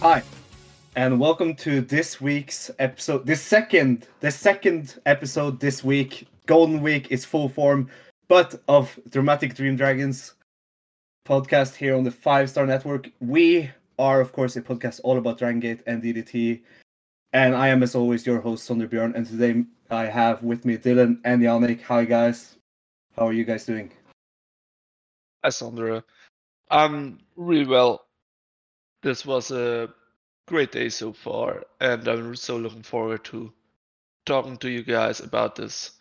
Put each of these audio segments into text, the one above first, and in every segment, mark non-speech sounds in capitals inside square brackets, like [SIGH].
Hi, and welcome to this week's episode. The second, the second episode this week. Golden Week is full form, but of Dramatic Dream Dragons podcast here on the Five Star Network. We are, of course, a podcast all about Dragon Gate and DDT. And I am, as always, your host, Sondre Björn. And today I have with me Dylan and Yannik. Hi, guys. How are you guys doing? Hi, Sondre. I'm really well. This was a great day so far, and I'm so looking forward to talking to you guys about this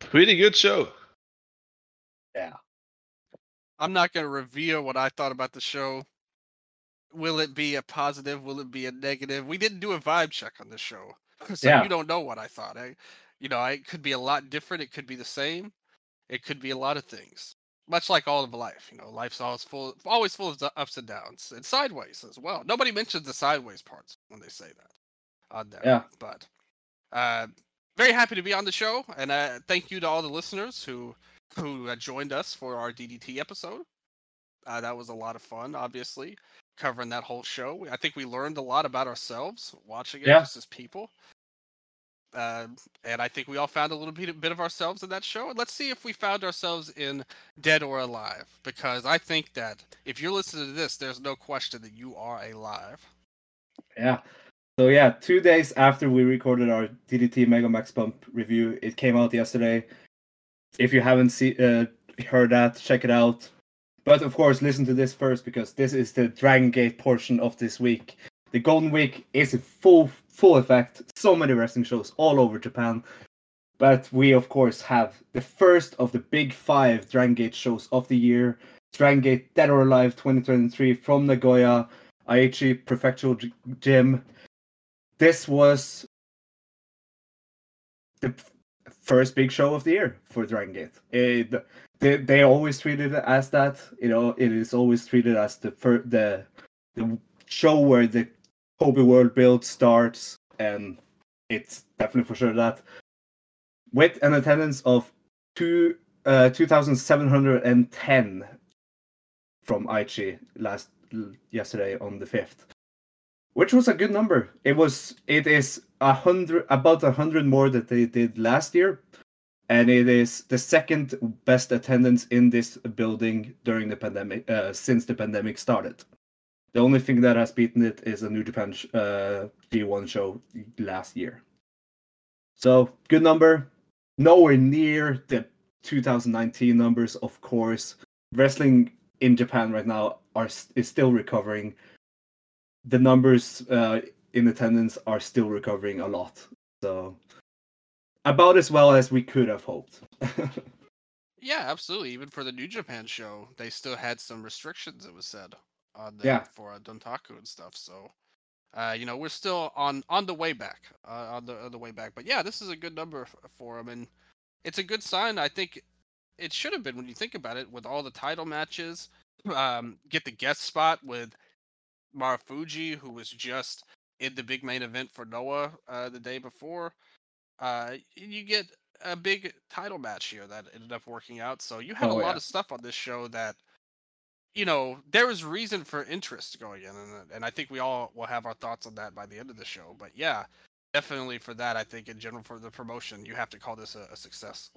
pretty good show. Yeah. I'm not going to reveal what I thought about the show. Will it be a positive? Will it be a negative? We didn't do a vibe check on this show, [LAUGHS] so Yeah. you don't know what I thought. I, you know, I, it could be a lot different. It could be the same. It could be a lot of things. Much like all of life, you know, life's always full, always full of ups and downs, and sideways as well. Nobody mentions the sideways parts when they say that on there. Yeah. But uh, very happy to be on the show, and uh, thank you to all the listeners who who joined us for our DDT episode. Uh, that was a lot of fun, obviously, covering that whole show. I think we learned a lot about ourselves watching it Yeah. just as people. Uh, and I think we all found a little bit, bit of ourselves in that show. And let's see if we found ourselves in Dead or Alive, because I think that if you're listening to this, there's no question that you are alive. Yeah. So yeah, two days after we recorded our DDT Mega Max Bump review, it came out yesterday. If you haven't see, uh, heard that, check it out. But of course, listen to this first because this is the Dragon Gate portion of this week. The Golden Week is in full full effect. So many wrestling shows all over Japan. But we of course have the first of the big five Dragon Gate shows of the year. Dragon Gate Dead or Alive 2023 from Nagoya, Aichi Prefectural Gym. This was the first big show of the year for Dragon Gate. It, they, they always treated it as that. You know, it is always treated as the fir- the the show where the Kobe World build starts, and it's definitely for sure that. With an attendance of two uh, two thousand seven hundred and ten from Aichi last yesterday on the fifth, which was a good number. It was it is a hundred about a hundred more that they did last year, and it is the second best attendance in this building during the pandemic uh, since the pandemic started. The only thing that has beaten it is a New Japan uh, G1 show last year. So good number, nowhere near the 2019 numbers, of course. Wrestling in Japan right now are is still recovering. The numbers uh, in attendance are still recovering a lot. So about as well as we could have hoped. [LAUGHS] Yeah, absolutely. Even for the New Japan show, they still had some restrictions. It was said on there Yeah. for uh, Dontaku and stuff. So, uh, you know, we're still on on the way back, uh, on the on the way back. But yeah, this is a good number f- for them, and it's a good sign. I think it should have been when you think about it, with all the title matches. Um, get the guest spot with Marufuji, who was just in the big main event for Noah uh, the day before. Uh, you get a big title match here that ended up working out. So you had Oh, a lot yeah. of stuff on this show that, you know, there was reason for interest going in, and, and I think we all will have our thoughts on that by the end of the show. But yeah, definitely for that, I think in general for the promotion, you have to call this a, a success.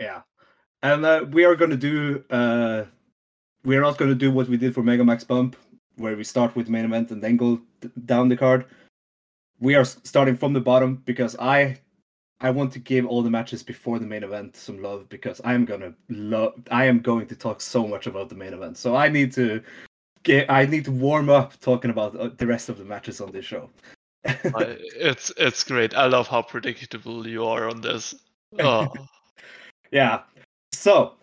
Yeah, and uh, we are going to do. Uh, we are not going to do what we did for Mega Max Bump, where we start with main event and then go down the card. We are starting from the bottom because I, I want to give all the matches before the main event some love because I am gonna love. I am going to talk so much about the main event, so I need to get. I need to warm up talking about uh, the rest of the matches on this show. I- it's it's great. I love how predictable you are on this. Oh, [LAUGHS] Yeah. So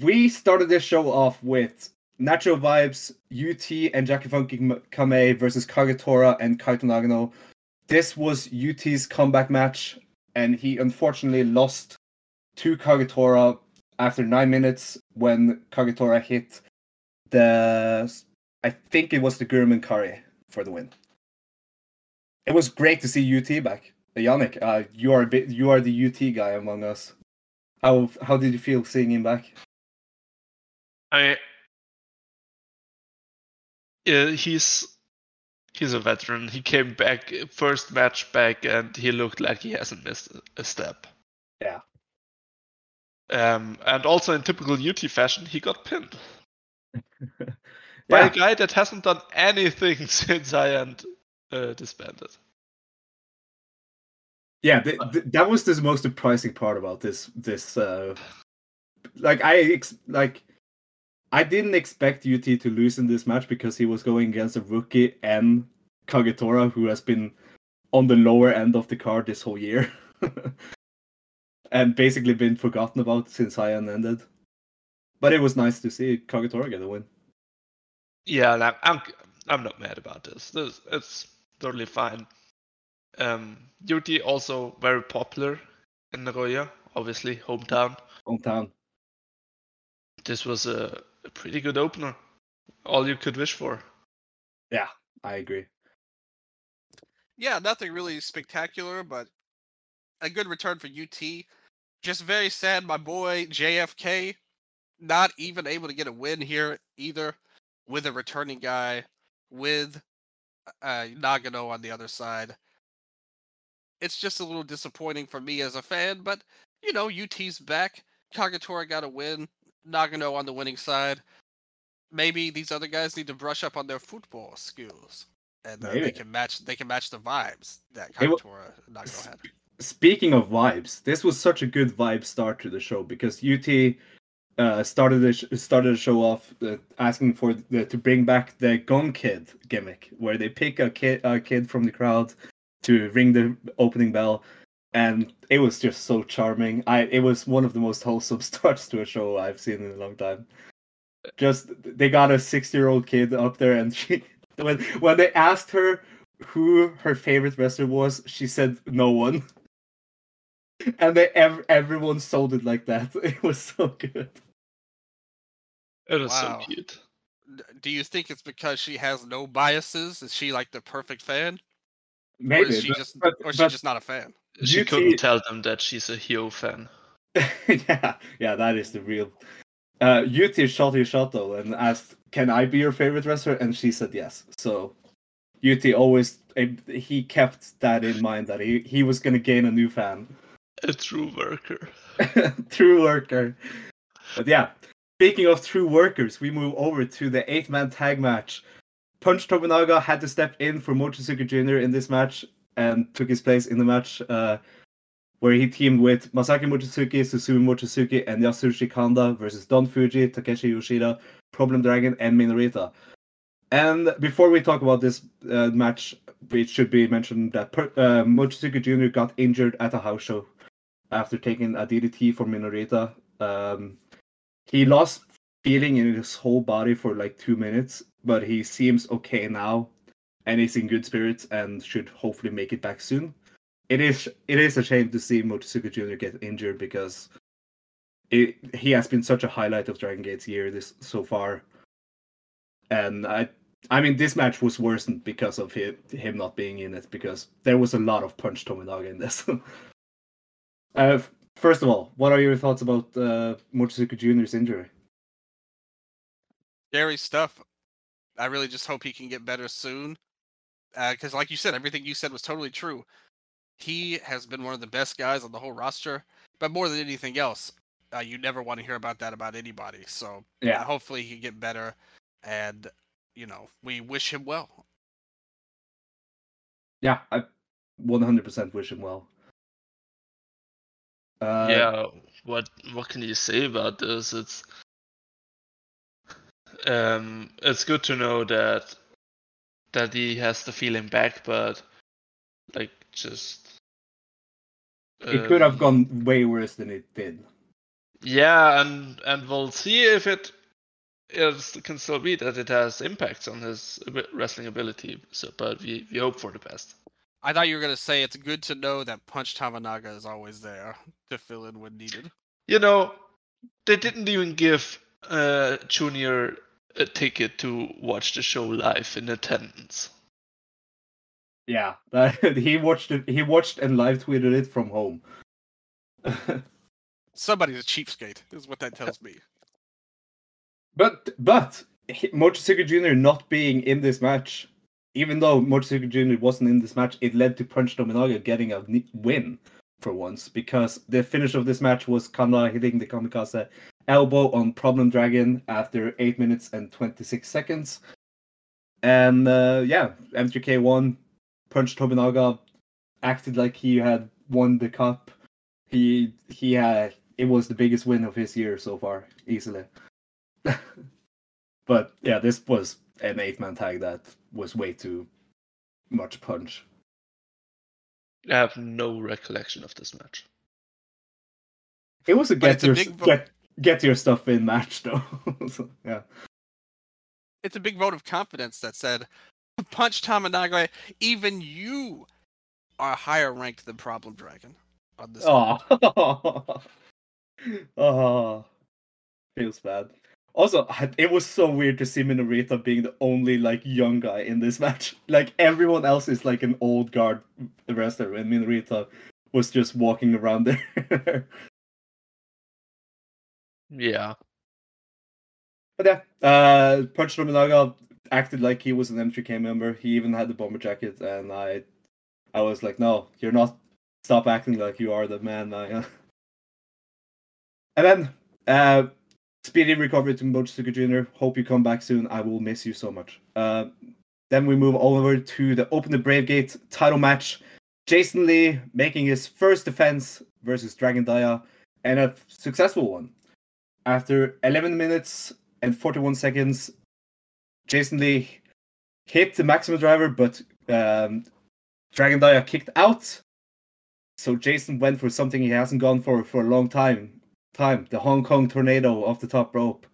we started this show off with Natural Vibes, UT, and Jackie Funky Kame versus Kagetora and Kaito Nagano. This was UT's comeback match, and he unfortunately lost to Kagetora after nine minutes when Kagetora hit the. I think it was the Gurman Kari for the win. It was great to see UT back. Yannik, uh, you are a bit, you are the UT guy among us. How how did you feel seeing him back? I yeah, he's he's a veteran. He came back first match back, and he looked like he hasn't missed a step. Yeah. Um, and also in typical UT fashion, he got pinned [LAUGHS] by a guy that hasn't done anything [LAUGHS] since Giant uh, disbanded. yeah. th- th- that was the most surprising part about this. This uh, like I ex- like I didn't expect UT to lose in this match because he was going against a rookie and Kagetora, who has been on the lower end of the card this whole year, [LAUGHS] and basically been forgotten about since Iron ended. But it was nice to see Kagetora get a win. Yeah, I'm, I'm I'm not mad about this. This it's totally fine. Um, UT also very popular in Nagoya, obviously hometown. Hometown. This was a, a pretty good opener. All you could wish for. Yeah, I agree. Yeah, nothing really spectacular, but a good return for UT. Just very sad, my boy JFK not even able to get a win here either with a returning guy with uh, Nagano on the other side. It's just a little disappointing for me as a fan, but you know, UT's back. Kagetora got a win. Nagano on the winning side. Maybe these other guys need to brush up on their football skills, and uh, they can match. They can match the vibes that Hey, wha- Kagetora and Nagano had. Speaking of vibes, this was such a good vibe start to the show because UT uh, started the sh- started the show off uh, asking for the, to bring back the Gong Kid gimmick, where they pick a kid a kid from the crowd to ring the opening bell, and it was just so charming. I it was one of the most wholesome [LAUGHS] starts to a show I've seen in a long time. Just they got a six year old kid up there, and she [LAUGHS] when when they asked her who her favorite wrestler was, she said no one. [LAUGHS] And they ev- everyone sold it like that. It was so good. It was Wow. so cute. Do you think it's because she has no biases? Is she like the perfect fan, or Maybe, is she but- just, but- or is but- she just not a fan? She couldn't tell them that she's a Hyo fan. [LAUGHS] yeah, yeah, that is the real. Uh, UT shot his shot though and asked, "Can I be your favorite wrestler?" And she said yes. So, UT always he kept that in mind that he he was gonna gain a new fan. A true worker. [LAUGHS] true worker. But yeah, speaking of true workers, we move over to the eight man tag match. Punch Tominaga had to step in for Mochizuki Jr. in this match and took his place in the match uh, where he teamed with Masaki Mochizuki, Susumu Mochizuki, and Yasushi Kanda versus Don Fuji, Takashi Yoshida, Problem Dragon, and Minorita. And before we talk about this uh, match, it should be mentioned that per- uh, Mochizuki Jr. got injured at a house show after taking a DDT for Minorita. Um, he lost feeling in his whole body for like two minutes, but he seems okay now, and he's in good spirits and should hopefully make it back soon. It is it is a shame to see Mochizuki Jr. get injured because it, he has been such a highlight of Dragon Gate's year this so far, and I I mean this match was worsened because of him, him not being in it because there was a lot of punch Tominaga in this. [LAUGHS] Uh, first of all, what are your thoughts about uh, Jr.'s injury? Scary stuff. I really just hope he can get better soon. Because, like you said, everything you said was totally true. He has been one of the best guys on the whole roster, but more than anything else, uh, you never want to hear about that about anybody. So, Yeah. uh, hopefully, he can get better. And, you know, we wish him well. Yeah, I 100% wish him well. Uh, yeah, what what can you say about this? It's um it's good to know that that he has the feeling back, but like just it could have um, gone way worse than it did. Yeah, and and we'll see if it it can still be that it has impacts on his wrestling ability. So, but we we hope for the best. I thought you were going to say it's good to know that Punch Tominaga is always there to fill in when needed. You know, they didn't even give uh Junior a ticket to watch the show live in attendance. Yeah, that, [LAUGHS] he watched it. He watched and live tweeted it from home. [LAUGHS] somebody's a cheapskate. Is what that tells me. But but he- Mochizuki Jr. not being in this match, even though Mochizuki Jr. wasn't in this match, it led to Punch Tominaga getting a win for once because the finish of this match was Kanda hitting the kamikaze elbow on Problem Dragon after eight minutes and twenty six seconds, and uh, yeah, M3K won. Punch Tominaga acted like he had won the cup. He he had it was the biggest win of his year so far, easily. [LAUGHS] but yeah, this was an eight man tag that was way too much punch. I have no recollection of this match. It was a But get it's a your big get get your stuff in match though. [LAUGHS] so, yeah. It's a big vote of confidence that said, "Punch Tominaga, even you are higher ranked than Problem Dragon." On this, Oh. [LAUGHS] oh. Feels bad. Also, it was so weird to see Minorita being the only like young guy in this [LAUGHS] match. Like everyone else is like an old guard wrestler, and Minorita was just walking around there. Yeah. But yeah, uh, Punch Tominaga acted like he was an M3K member. He even had the bomber jacket, and I, I was like, no, you're not. Stop acting like you are the man. now." [LAUGHS] and then, uh, speedy recovery to Mochizuki Jr. Hope you come back soon. I will miss you so much. Uh, then we move over to the Open the Brave Gate title match. Jason Lee making his first defense versus Dragon Dia, and a successful one. After 11 minutes and 41 seconds, Jason Lee hit the maximum driver, but um, Dragon Dia kicked out. So Jason went for something he hasn't gone for for a long time. Time the Hong Kong tornado off the top rope,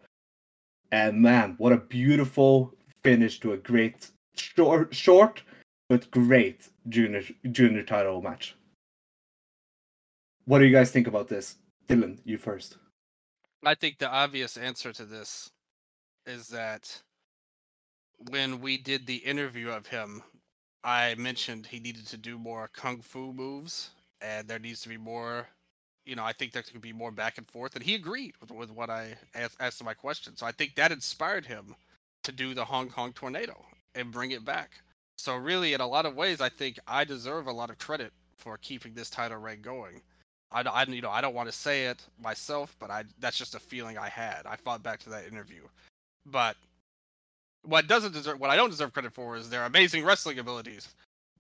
and man, what a beautiful finish to a great short, short but great junior junior title match. What do you guys think about this, Dylan? You first. I think the obvious answer to this is that when we did the interview of him, I mentioned he needed to do more kung fu moves, and there needs to be more. You know, I think there could be more back and forth, and he agreed with, with what I asked, asked my question. So I think that inspired him to do the Hong Kong tornado and bring it back. So really, in a lot of ways, I think I deserve a lot of credit for keeping this title reign going. I, I- you know, I don't want to say it myself, but I that's just a feeling I had. I thought back to that interview. But what doesn't deserve, what I don't deserve credit for, is their amazing wrestling abilities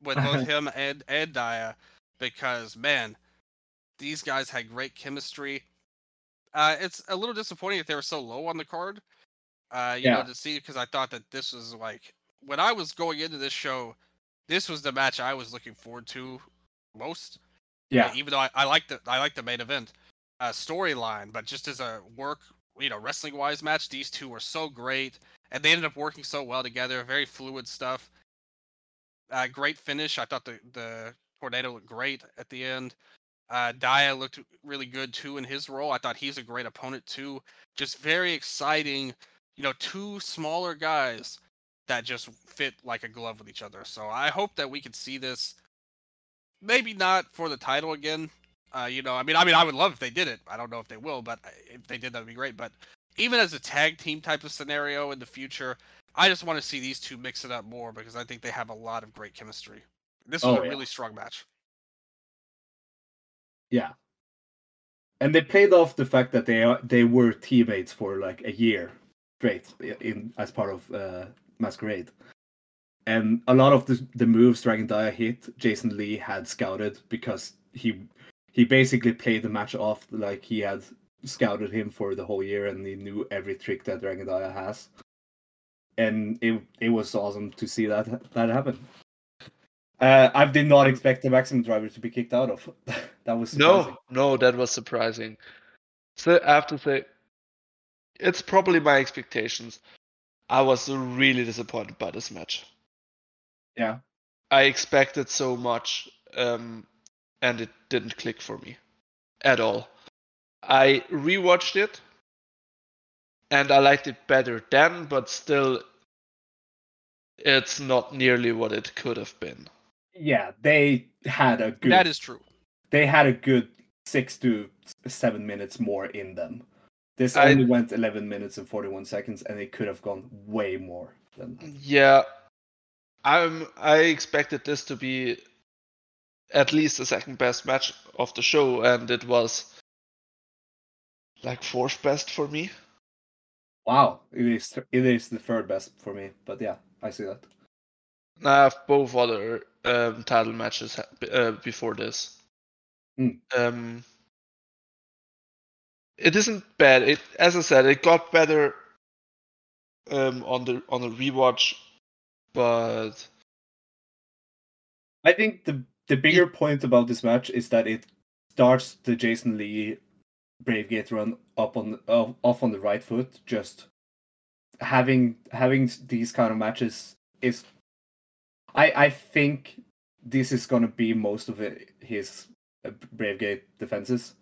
with both [LAUGHS] him and and Dia, because man, these guys had great chemistry. Uh, it's a little disappointing that they were so low on the card. Uh, you Yeah. know, to see because I thought that this was like when I was going into this show, this was the match I was looking forward to most. Yeah. Even though I, I like the I like the main event uh, storyline, but just as a work, you know, wrestling wise match, these two were so great, and they ended up working so well together. Very fluid stuff. Uh, great finish. I thought the the tornado looked great at the end. Uh, Dia looked really good too in his role. I thought he's a great opponent too. Just very exciting. You know, two smaller guys that just fit like a glove with each other. So I hope that we can see this. Maybe not for the title again. Uh, you know, I mean, I mean, I would love if they did it. I don't know if they will, but if they did, that would be great. But even as a tag team type of scenario in the future, I just want to see these two mix it up more because I think they have a lot of great chemistry. This was Oh, a yeah. really strong match. Yeah. And they played off the fact that they they were teammates for like a year straight in as part of uh, Masquerade. And a lot of the, the moves Dragon Dia hit, Jason Lee had scouted because he he basically played the match off like he had scouted him for the whole year and he knew every trick that Dragon Dia has. And it it was awesome to see that that happen. Uh, I did not expect the maximum driver to be kicked out of. [LAUGHS] that was surprising. No, no, that was surprising. So I have to say, it's probably my expectations. I was really disappointed by this match. Yeah. I expected so much, um, and it didn't click for me at all. I rewatched it, and I liked it better then, but still, it's not nearly what it could have been. Yeah, they had a good. That is true. They had a good six to seven minutes more in them. This I- only went 11 minutes and 41 seconds, and it could have gone way more than that. Yeah, I'm. I expected this to be at least the second best match of the show, and it was like fourth best for me. Wow, it is it is the third best for me, but yeah, I see that. I have both other um, title matches uh, before this. Hmm. Um, it isn't bad. It, as I said, it got better um, on the on the rewatch, but I think the the bigger point about this match is that it starts the Jason Lee Bravegate run up on uh, off on the right foot. Just having having these kind of matches is, I I think this is gonna be most of it, his uh, Bravegate defenses.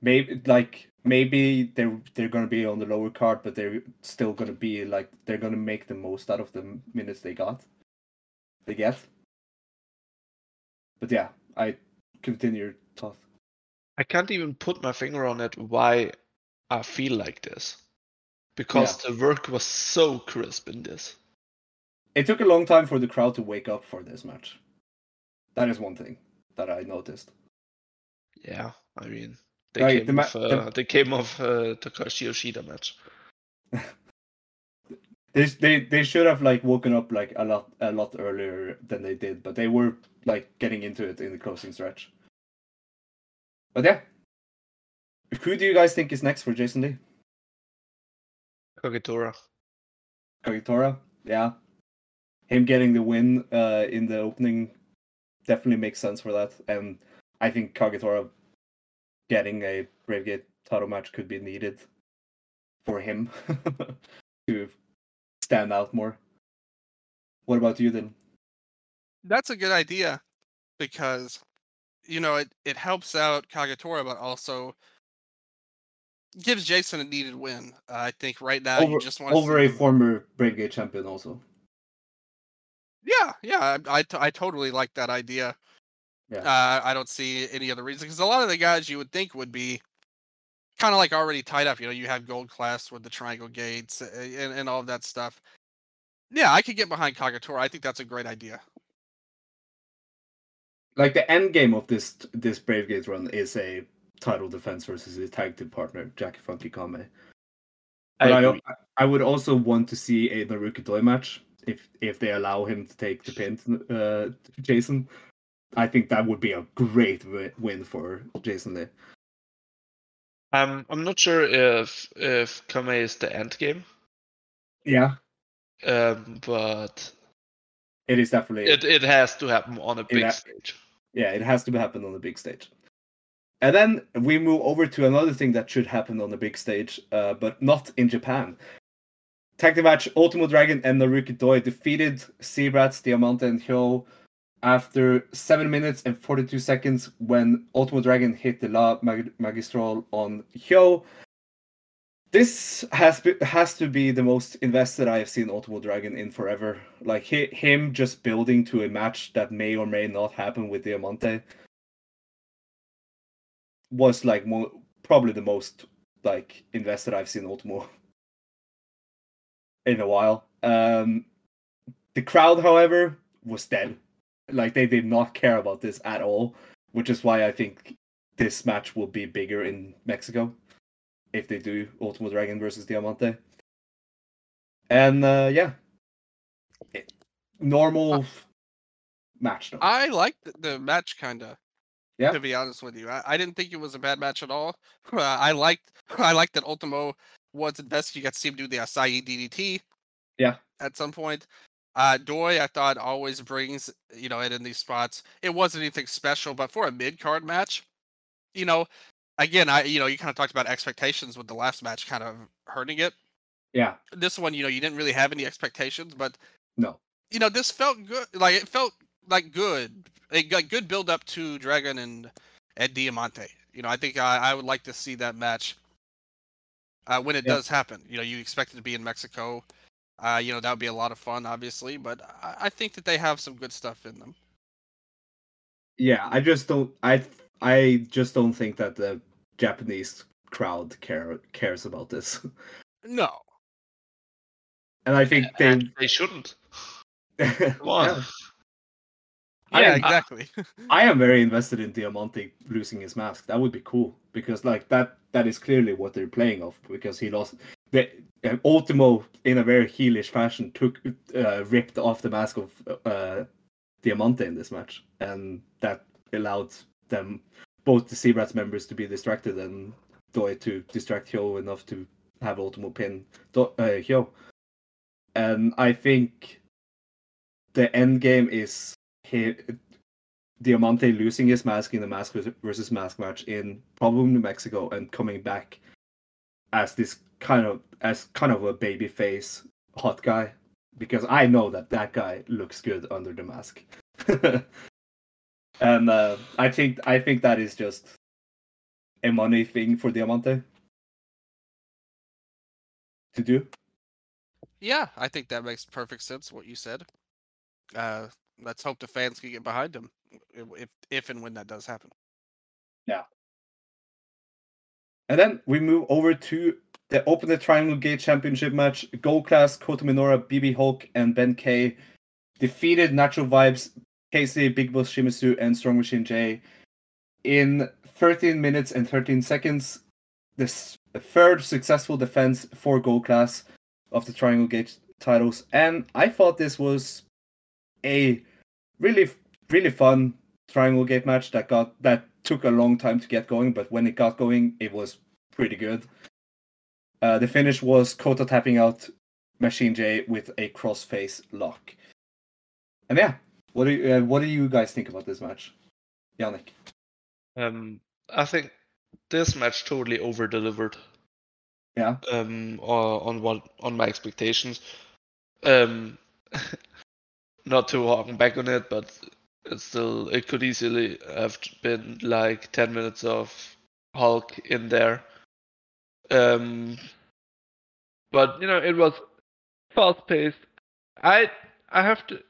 Maybe like maybe they're they're gonna be on the lower card, but they're still gonna be like they're gonna make the most out of the minutes they got. They get. But yeah, I continue your thought. I can't even put my finger on it why I feel like this. Because the work was so crisp in this. It took a long time for the crowd to wake up for this match. That is one thing that I noticed. Yeah, I mean, they Right, came the ma- off, uh, they came off uh, Takashi Yoshida match. [LAUGHS] They, they they should have like woken up like a lot a lot earlier than they did, but they were like getting into it in the closing stretch. But yeah, who do you guys think is next for Jason Lee? Kagetora. Kagetora, yeah, him getting the win uh, in the opening definitely makes sense for that, and I think Kagetora getting a Bravegate title match could be needed for him [LAUGHS] to stand out more. What about you then? That's a good idea because you know it, it helps out Kagetora, but also gives Jason a needed win. Uh, I think right now over you just want over a former Bravegate champion also. Yeah, yeah, I, I, t- I totally like that idea. Yeah. Uh, I don't see any other reason because a lot of the guys you would think would be kind of like already tied up. You know, you have gold class with the triangle gates and, and all of that stuff. Yeah, I could get behind Kagetora. I think that's a great idea. Like the end game of this this Bravegate run is a title defense versus his tag team partner Jackie Funky Kame. But I, agree. I would also want to see a Naruki Doi match if if they allow him to take the pin, uh, Jason. I think that would be a great win for Jason Lee. I'm I'm not sure if if Kame is the end game, Yeah, um, but it is definitely it, it has to happen on a big ha- stage. yeah, it has to happen on a big stage. And then we move over to another thing that should happen on the big stage, uh, but not in Japan. Tag team match: Ultimo Dragon and Naruki Doi defeated Z-Brats, Diamante, and Hyo after seven minutes and forty-two seconds when Ultimo Dragon hit the La Mag- Magistral on Hyo. This has be- has to be the most invested I have seen Ultimo Dragon in forever. Like hi- him just building to a match that may or may not happen with Diamante was like mo- probably the most like invested I've seen Ultimo [LAUGHS] in a while. Um, the crowd, however, was dead. Like they did not care about this at all, which is why I think this match will be bigger in Mexico if they do Ultimo Dragon versus Diamante. And uh, yeah, It- normal match. Though. I liked the, match kind of. Yeah. To be honest with you, I, I didn't think it was a bad match at all. [LAUGHS] Uh, I liked [LAUGHS] I liked that Ultimo was invested. You got to see him do the Asai DDT. Yeah. At some point, uh, Doi I thought always brings you know it in these spots. It wasn't anything special, but for a mid card match, you know, again I you know you kind of talked about expectations with the last match kind of hurting it. yeah, This one, you know, you didn't really have any expectations, but no. you know, this felt good. Like it felt like good, a like good build up to Dragon and and Diamante. You know, I think I, I would like to see that match uh, when it Yeah. does happen. You know, you expect it to be in Mexico. Uh, you know, that would be a lot of fun, obviously, but I, I think that they have some good stuff in them. Yeah, I just don't. I I just don't think that the Japanese crowd care cares about this, [LAUGHS] No. and I think they. And they shouldn't. [LAUGHS] Come on. Yeah. I Yeah, am- exactly. [LAUGHS] I am very invested in Diamante losing his mask. That would be cool because like that that is clearly what they're playing off because he lost the uh, Ultimo in a very heelish fashion took uh, ripped off the mask of uh, Diamante in this match and that allowed them both the Z-Brats members to be distracted and Doi to distract Hyo enough to have Ultimo pin Do- uh, Hyo. And I think the end game is he, Diamante losing his mask in the mask versus mask match in probably New Mexico and coming back as this kind of as kind of a baby face hot guy because I know that that guy looks good under the mask. [LAUGHS] and uh, I think I think that is just a money thing for Diamante to do. yeah, I think that makes perfect sense. What you said. Uh, let's hope the fans can get behind him if if, if and when that does happen. Yeah. And then we move over to the Open the Triangle Gate Championship match. Gold class, Kota Minoura, BB Hulk, and Ben K defeated Natural Vibes, Casey, Big Boss Shimizu, and Strong Machine J in 13 minutes and 13 seconds. This third successful defense for Gold class of the Triangle Gate titles. And I thought this was a really, really fun Triangle Gate match that got that took a long time to get going, but when it got going, it was pretty good. Uh, the finish was Kota tapping out Machine J with a crossface lock. And yeah, what do you, uh, what do you guys think about this match, Yannik? Um, I think this match totally over delivered. Yeah. Um, o- on what on my expectations. Um, [LAUGHS] not to harken back on it, but it's still it could easily have been like ten minutes of Hulk in there. Um, but you know it was fast paced. I I have to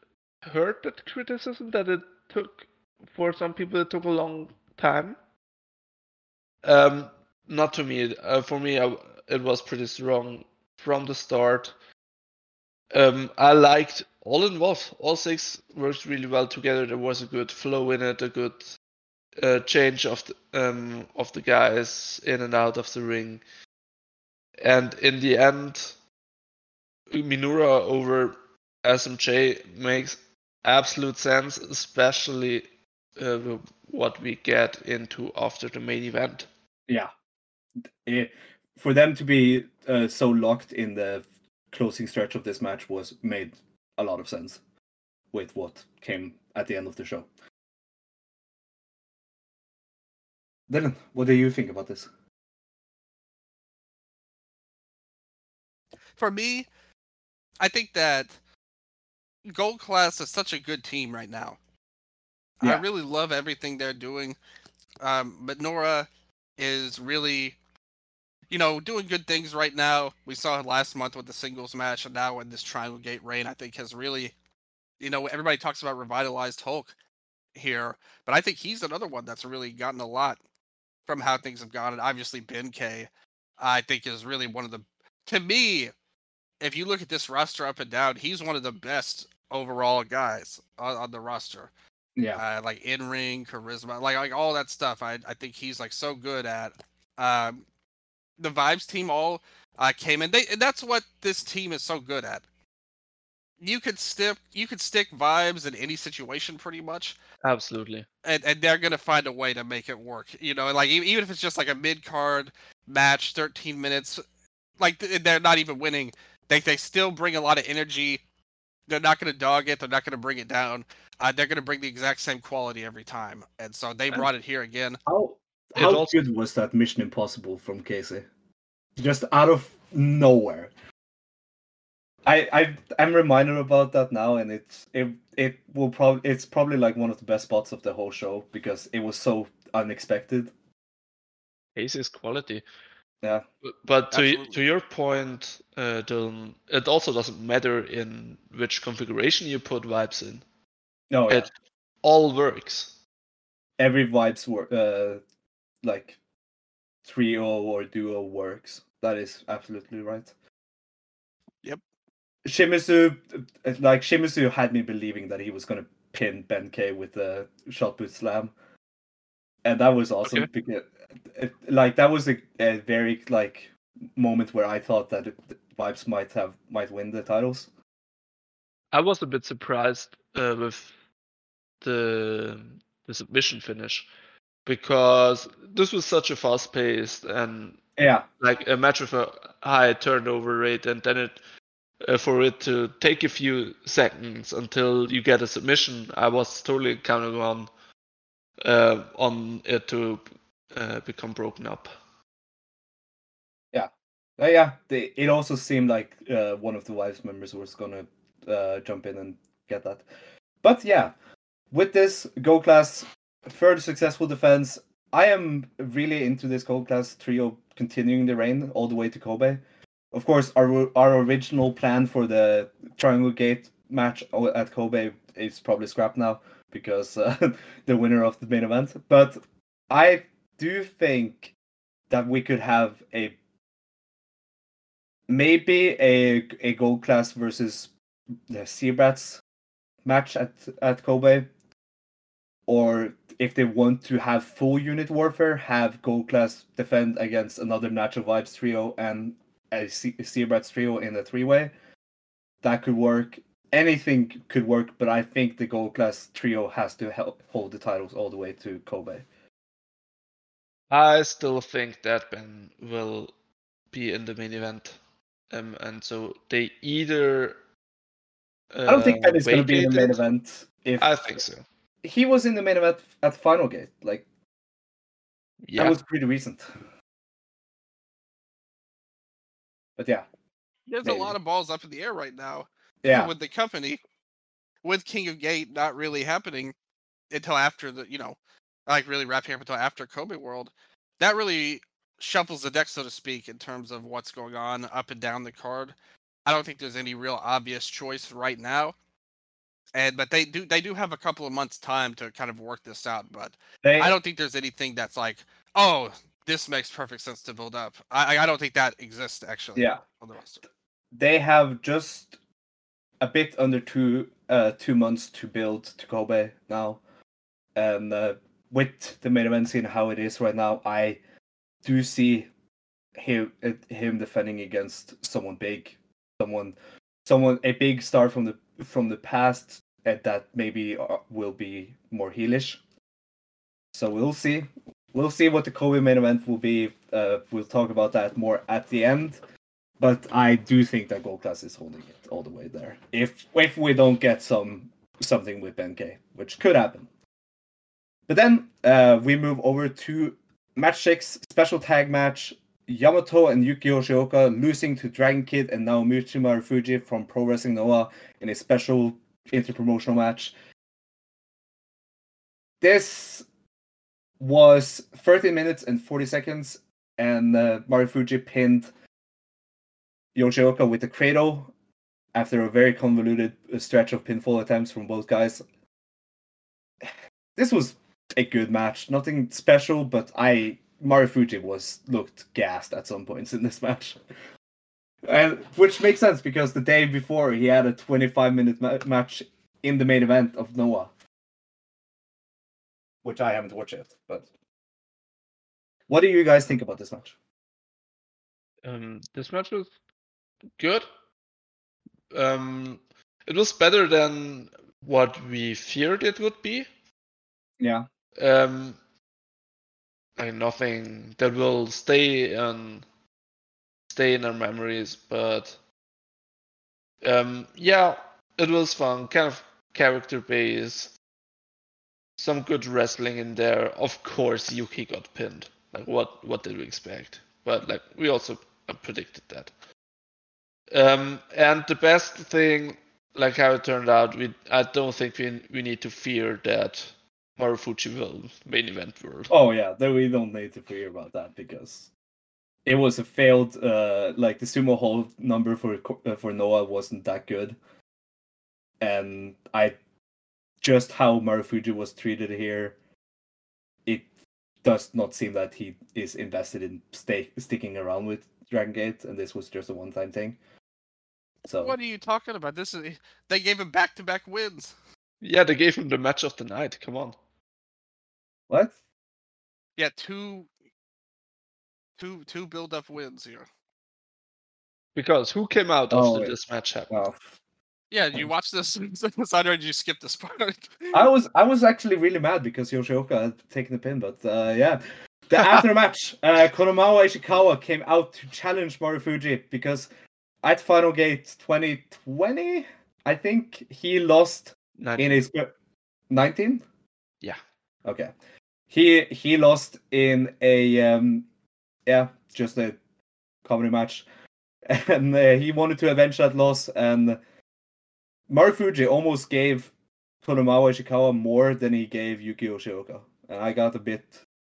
heard that criticism that it took for some people it took a long time. Um, not to me. Uh, for me, I, it was pretty strong from the start. Um, I liked all involved. All six worked really well together. There was a good flow in it, a good uh, change of the um of the guys in and out of the ring. And in the end, Minoura over SMJ makes absolute sense, especially uh, what we get into after the main event. Yeah, it, for them to be uh, so locked in the closing stretch of this match was made a lot of sense with what came at the end of the show. Dylan, what do you think about this? For me, I think that Gold Class is such a good team right now. I really love everything they're doing. Um, but Nora is really, you know, doing good things right now. We saw it last month with the singles match, and now in this Triangle Gate reign, I think has really, you know, everybody talks about revitalized Hulk here, but I think he's another one that's really gotten a lot from how things have gone. And obviously, Ben K, I think, is really one of the, to me, if you look at this roster up and down, he's one of the best overall guys on, on the roster Yeah, uh, like in ring charisma, like like all that stuff. I I think he's like so good at. Um, the vibes team all uh, came in. They and that's what this team is so good at. You could stick you could stick vibes in any situation pretty much, Absolutely. and and they're gonna find a way to make it work. You know, like even if it's just like a mid card match, thirteen minutes, like they're not even winning. They they still bring a lot of energy. They're not gonna dog it. They're not gonna bring it down. Uh, they're gonna bring the exact same quality every time, and so they And- brought it here again. how how also- good was that Mission Impossible from Casey? Just out of nowhere. I I I'm reminded about that now, and it's it it will probably it's probably like one of the best spots of the whole show because it was so unexpected. Casey's quality. Yeah. But- But to Absolutely. to your point, uh, Dylan, it also doesn't matter in which configuration you put vibes in. No, yeah. It all works. every vibes work, uh like trio or duo works. That is absolutely right. Yep. Shimizu, uh, like Shimizu, had me believing that he was gonna pin Ben K with the shot put slam, and that was awesome Okay. because, it, like, that was a, a very like moment where I thought that Vibes might have might win the titles. I was a bit surprised uh, with the the submission finish because this was such a fast paced and Yeah, like a match with a high turnover rate, and then it uh, for it to take a few seconds until you get a submission. I was totally counting on uh, on it to uh, become broken up. Uh, yeah. They, it also seemed like uh, one of the Vibes members was gonna uh, jump in and get that. But yeah, with this Gold Class third successful defense, I am really into this Gold Class trio continuing the reign all the way to Kobe. Of course, our our original plan for the Triangle Gate match at Kobe is probably scrapped now because uh, [LAUGHS] the winner of the main event. But I do you think that we could have a maybe a a gold class versus the Z-Brats match at at Kobe, or if they want to have full unit warfare, have gold class defend against another natural vibes trio and a Se- Z-Brats trio in a three way. That could work. Anything could work, but I think the gold class trio has to help hold the titles all the way to Kobe. I still think that Ben will be in the main event, um, and so they either. Uh, I don't think Ben is going to be in the main event. If I think so. he was in the main event at Final Gate, like Yeah. that was pretty recent. But yeah, There's Maybe. a lot of balls up in the air right now yeah, with the company, with King of Gate not really happening until after the, you know, like really wrapping up until after Kobe World. That really shuffles the deck, so to speak, in terms of what's going on up and down the card. I don't think there's any real obvious choice right now. And but they do they do have a couple of months time to kind of work this out. But they I don't think there's anything that's like, oh, this makes perfect sense to build up. I I- don't think that exists actually. yeah On the roster. they have just a bit under two uh two months to build to Kobe now, and uh, with the main event scene how it is right now, I do see him him defending against someone big, someone someone a big star from the from the past that maybe uh, will be more heelish. So we'll see. We'll see what the Kobe main event will be. Uh, we'll talk about that more at the end. But I do think that Gold Class is holding it all the way there. If if we don't get some something with Ben K, which could happen. But then uh, we move over to match six, special tag match. Yamato and Yuki Yoshioka losing to Dragon Kid and Naomichi Marufuji from Pro Wrestling Noah in a special interpromotional match. This was 30 minutes and 40 seconds, and uh, Marufuji pinned Yoshioka with the cradle after a very convoluted uh, stretch of pinfall attempts from both guys. [SIGHS] This was a good match. Nothing special, but I Marufuji was looked gassed at some points in this [LAUGHS] match. And which makes sense because the day before he had a 25 minute ma- match in the main event of Noah. Which I haven't watched yet, but what do you guys think about this match? Um, this match was good. Um, it was better than what we feared it would be. Yeah. Um, like nothing that will stay and stay in our memories, but um, yeah, it was fun. Kind of character based. Some good wrestling in there. Of course, Yuki got pinned. Like what? What did we expect? But like we also predicted that. Um, and the best thing, like how it turned out, we I don't think we we need to fear that Marufuji will main event world. Oh yeah, then we don't need to fear about that because it was a failed. Uh, like the sumo hold number for uh, for Noah wasn't that good, and I just how Marufuji was treated here. It does not seem that he is invested in stay sticking around with Dragon Gate, and this was just a one time thing. So What are you talking about? This is they gave him back to back wins. Yeah, they gave him the match of the night. Come on. What? Yeah, two two two build up wins here. Because who came out Oh, after wait. this match happened? Well, Yeah, you watch this? [LAUGHS] Sondre, did you skip this part? I was I was actually really mad because Yoshioka had taken the pin, but uh, yeah. The [LAUGHS] after match, uh, Konomama Ichikawa came out to challenge Marufuji because at Final Gate 2020, I think he lost Nice. in his 19. Yeah. Okay. He he lost in a um yeah just a comedy match, [LAUGHS] and uh, he wanted to avenge that loss. And Marufuji almost gave Konomama Ichikawa more than he gave Yuki Yoshioka, and I got a bit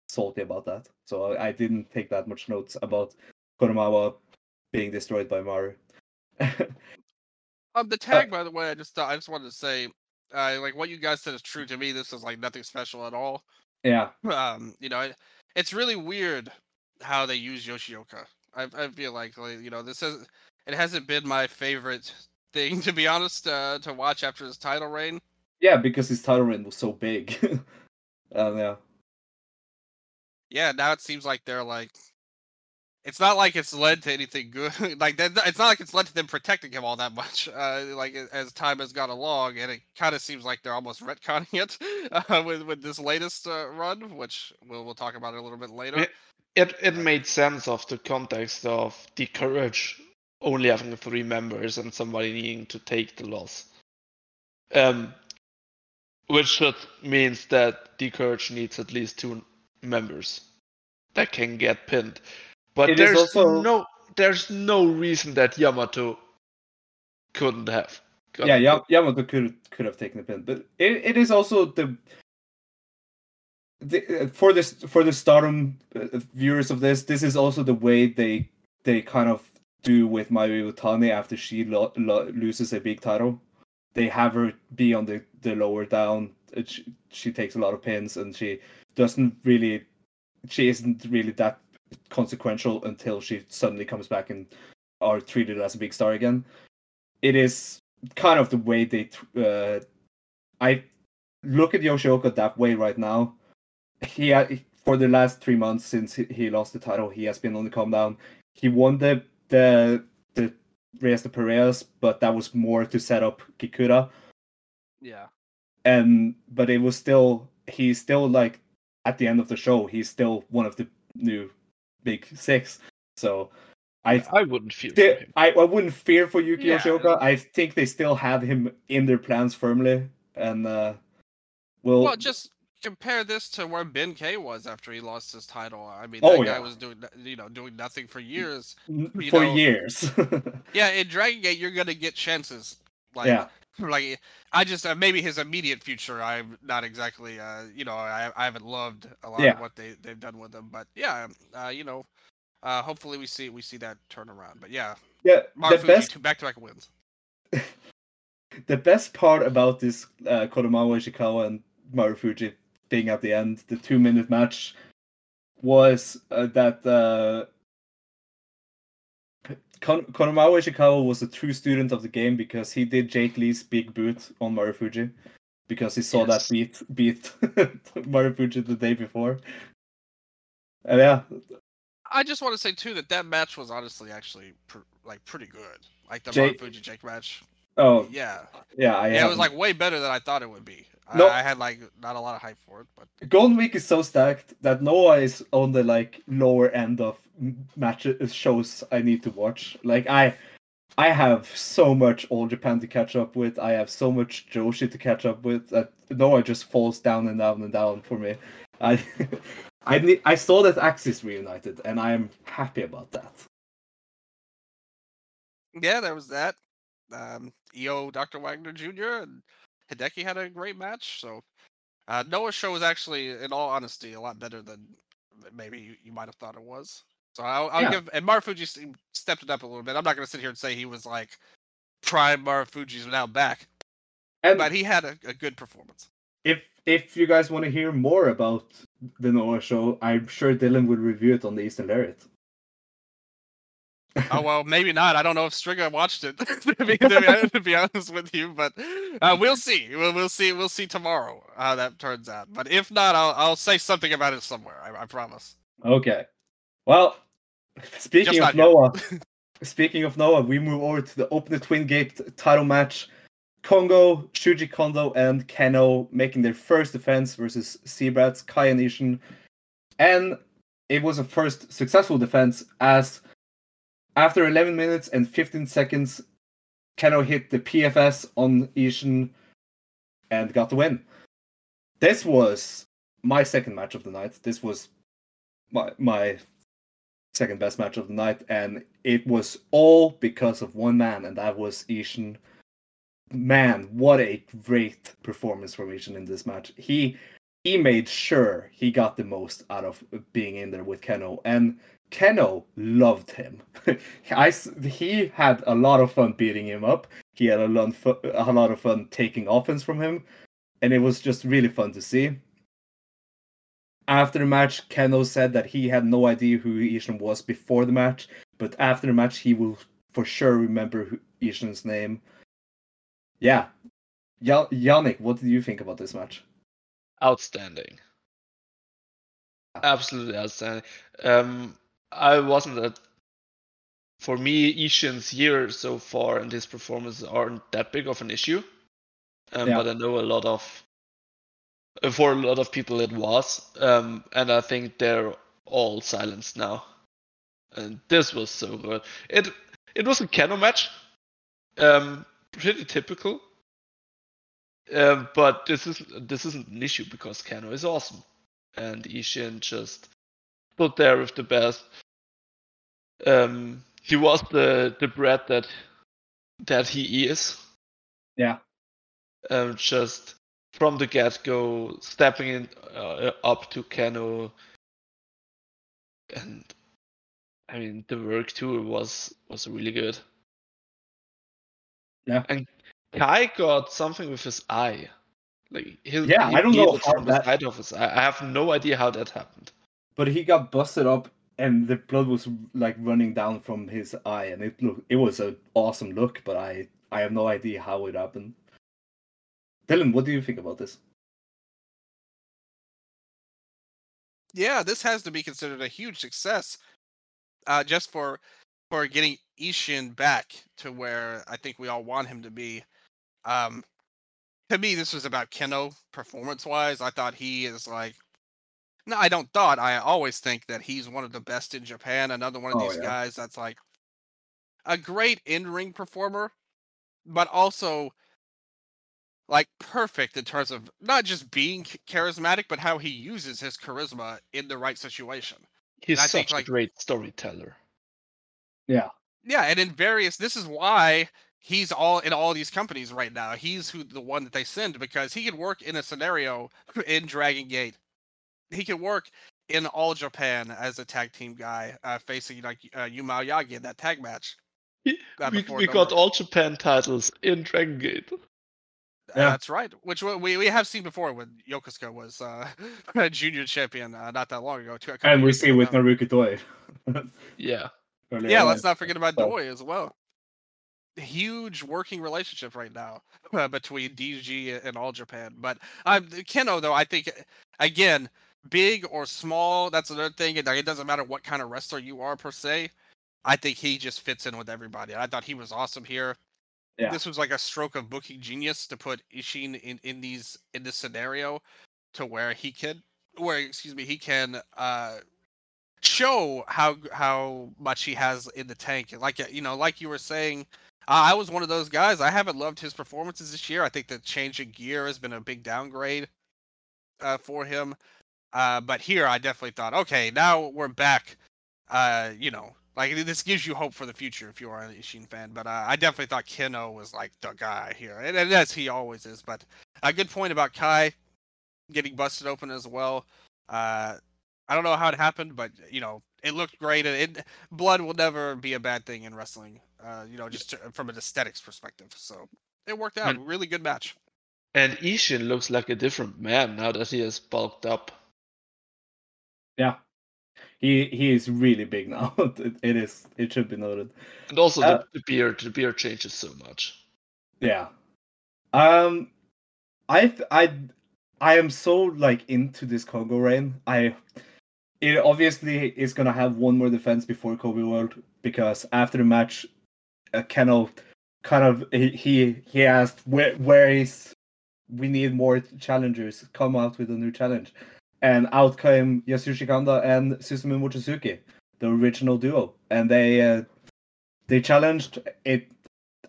salty about that. So I, I didn't take that much notes about Konomama being destroyed by Maru. [LAUGHS] Um, the tag, by the way, I just thought I just wanted to say, uh, like what you guys said is true to me. This is like nothing special at all. Yeah. Um, you know, it's really weird how they use Yoshioka. I, I feel like, like, you know, this is it hasn't been my favorite thing [LAUGHS] to be honest uh, to watch after his title reign. Yeah, because his title reign was so big. [LAUGHS] um, yeah. Yeah, now it seems like they're like. It's not like it's led to anything good. [LAUGHS] like that, it's not like it's led to them protecting him all that much. [LAUGHS] Uh, like as time has gone along, and it kind of seems like they're almost retconning it [LAUGHS] uh, with with this latest uh, run, which we'll we'll talk about a little bit later. Eh, It it made sense of the context of the courage only having three members and somebody needing to take the loss. Um, which just means that the courage needs at least two members that can get pinned. But It there's also- no there's no reason that Yamato couldn't have. yeah, pinned. Ya- Yamato could could have taken the pin, but it, it is also the, the uh, for this for the Stardom uh, viewers of this. This is also the way they they kind of do with Mayu Iwatani after she lo- lo- loses a big title. They have her be on the the lower down. uh, She, she takes a lot of pins, and she doesn't really. She isn't really that consequential until she suddenly comes back and are treated as a big star again. It is kind of the way they. Uh, I look at Yoshioka that way right now. He had, for the last three months since he, lost the title, he has been on the calm down. He won the the the Reyes de Parejas, but that was more to set up Kikuta. Yeah. And but it was still he's still like at the end of the show he's still one of the new big six. So I I wouldn't feel for him. I, I wouldn't fear for Yuki Yeah. Yoshioka. I think they still have him in their plans firmly, and uh, will Well, just compare this to where Ben K was after he lost his title. I mean, Oh, that guy yeah. was doing, you know, doing nothing for years. n- for know- years. [LAUGHS] Yeah, in Dragon Gate, you're gonna get chances. Like, yeah, [LAUGHS] like I just uh, maybe his immediate future. I'm not exactly, uh, you know, I I haven't loved a lot Yeah. of what they they've done with him, but yeah, uh, you know, uh, hopefully we see we see that turnaround. But yeah, yeah. The Marufuji best, back to back wins. [LAUGHS] the best part about this uh, Konomama Ichikawa and Marufuji being at the end, the two minute match, was uh, that uh, Kon- Konomama Ichikawa was a true student of the game because he did Jake Lee's big boot on Marufuji because he saw Yes. that beat beat [LAUGHS] Marufuji the day before. And yeah, I just want to say too that that match was honestly actually pr- like pretty good. Like the Jake- Marufuji Jake match. oh Yeah, yeah, I yeah, it was like way better than I thought it would be. No. I, I had like not a lot of hype for it, but Golden Week is so stacked that Noah is on the like lower end of matches shows I need to watch. Like I, I have so much All Japan to catch up with. I have so much Joshi to catch up with that Noah just falls down and down and down for me. I, [LAUGHS] I need, I saw that Axis reunited and I am happy about that. yeah, there was that. Um, EO Dr. Wagner Jr. and Hideki had a great match. So uh, Noah's show was actually, in all honesty, a lot better than maybe you, you might have thought it was. So I'll, I'll Yeah. give and Marufuji s- stepped it up a little bit. I'm not going to sit here and say he was like prime Marufuji's now back, And but he had a, a good performance. if if you guys want to hear more about the Noah show, I'm sure Dylan would review it on the Eastern Lariat. Oh well, maybe not. I don't know if Striga watched it [LAUGHS] to, be, to, be, [LAUGHS] to, be, honest with you, but uh, we'll see. We'll, we'll see. We'll see tomorrow how that turns out. But if not, I'll I'll say something about it somewhere. I, I promise. Okay. Well, speaking of Noah, [LAUGHS] speaking of Noah, we move over to the Open the Twin Gate title match. Kongo, Shuji Kondo, and Kenoh making their first defense versus Z-Brats, Kai and Ishin. And it was a first successful defense as after 11 minutes and 15 seconds, Kenoh hit the PFS on Ishin and got the win. This was my second match of the night. This was my my second best match of the night, and it was all because of one man, and that was Ishin man, what a great performance from Ishin in this match. He he made sure he got the most out of being in there with Kenoh, and Kenoh loved him. [LAUGHS] I he had a lot of fun beating him up. He had a lot of fun, a lot of fun taking offense from him, and it was just really fun to see. After the match, Kenoh said that he had no idea who Ishin was before the match, but after the match, he will for sure remember Ishin's name yeah. Y- Yannik, what did you think about this match? Outstanding. Absolutely outstanding. Um, I wasn't that. For me, Ishin's year so far and his performances aren't that big of an issue. Um, yeah. But I know a lot of. For a lot of people, it was. Um, and I think they're all silenced now. And this was so good. It it was a Kenoh match. Um, pretty typical. Um, but this is this isn't an issue because Kenoh is awesome, and Ishin just stood there with the best. Um, he was the the brat that that he is. Yeah. Um, just from the get go, stepping in uh, up to Kenoh, and I mean the work too was was really good. Yeah. And Kai got something with his eye. Like his, yeah, I don't know how that. The side of his eye. I have no idea how that happened. But he got busted up, and the blood was like running down from his eye, and it looked it was an awesome look. But I I have no idea how it happened. Dylan, what do you think about this? Yeah, this has to be considered a huge success. Uh, just for for getting Ishin back to where I think we all want him to be. Um, to me, this was about Kenoh performance wise. I thought he is like, no, I don't thought. I always think that he's one of the best in Japan. Another one of oh, these yeah. guys that's like a great in ring performer, but also like perfect in terms of not just being charismatic, but how he uses his charisma in the right situation. He's such think, like, a great storyteller. Yeah. Yeah, and in various this is why he's all in all these companies right now. He's who the one that they send because he could work in a scenario [LAUGHS] in Dragon Gate. He could work in all Japan as a tag team guy, uh, facing like uh, Yuma Aoyagi in that tag match. we, we got all Japan titles in Dragon Gate. Yeah. That's right. Which we we have seen before when Yokosuka was uh, [LAUGHS] junior champion uh, not that long ago. Too, and we see with Naruki Doi. [LAUGHS] yeah. Yeah, let's not forget about so. Doi as well. Huge working relationship right now uh, [LAUGHS] between DG and All Japan. But um, Kenoh, though, I think again, big or small, that's another thing. It, it doesn't matter what kind of wrestler you are per se. I think he just fits in with everybody. I thought he was awesome here. Yeah. This was like a stroke of booking genius to put Ishin in, in these in this scenario to where he can where excuse me he can uh show how how much he has in the tank. Like you know, like you were saying, I was one of those guys. I haven't loved his performances this year. I think the change in gear has been a big downgrade uh, for him. Uh, but here, I definitely thought, okay, now we're back. Uh, you know, like this gives you hope for the future if you are an Ishin fan. But uh, I definitely thought Kenoh was like the guy here, and, and as he always is. But a good point about Kai getting busted open as well. Uh, I don't know how it happened, but you know, it looked great. And it, blood will never be a bad thing in wrestling. Uh, you know, just to, from an aesthetics perspective. So it worked out. And, really good match. And Ishin looks like a different man now that he has bulked up. Yeah, he he is really big now. [LAUGHS] it, it is. It should be noted. And also Uh, the, the beard, the beard changes so much. Yeah. Um, I I I am so like into this Kongo reign. I it obviously is gonna have one more defense before Kobe World because after the match, uh, Kenoh kind of he he, he asked where where is we need more challengers. Come out with a new challenge, and out came Yasushi Kanda and Susumu Mochizuki, the original duo, and they uh, they challenged it.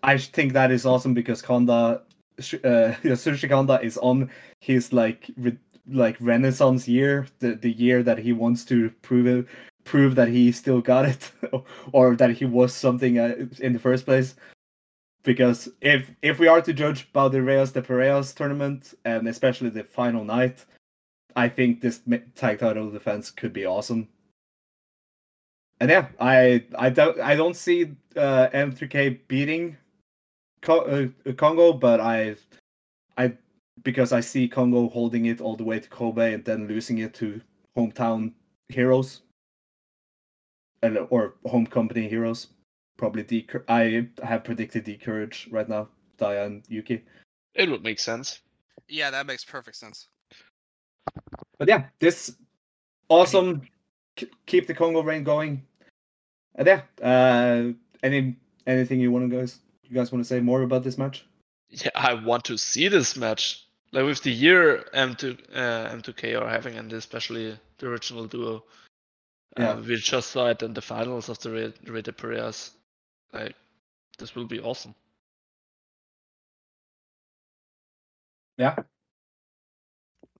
I think that is awesome because Kanda, uh, [LAUGHS] Yasushi Kanda is on his like re- like renaissance year, the the year that he wants to prove it, prove that he still got it, [LAUGHS] or that he was something uh, in the first place. Because if if we are to judge by the Reyes de Parejas tournament and especially the final night, I think this tag title defense could be awesome. And yeah, I I don't I don't see uh, M3K beating Co- uh, Kongo, but I I because I see Kongo holding it all the way to Kobe and then losing it to hometown heroes and or home company heroes. Probably D. I have predicted D Courage right now. Dia and Yuki. It would make sense. Yeah, that makes perfect sense. But yeah, this awesome. Keep the Kongo rain going. And yeah, uh, any anything you want to guys you guys want to say more about this match? Yeah, I want to see this match. Like with the year M2 uh, M2K are having, and especially the original duo. Yeah. Uh, we just saw it in the finals of the de Parejas. Like, this will be awesome. Yeah.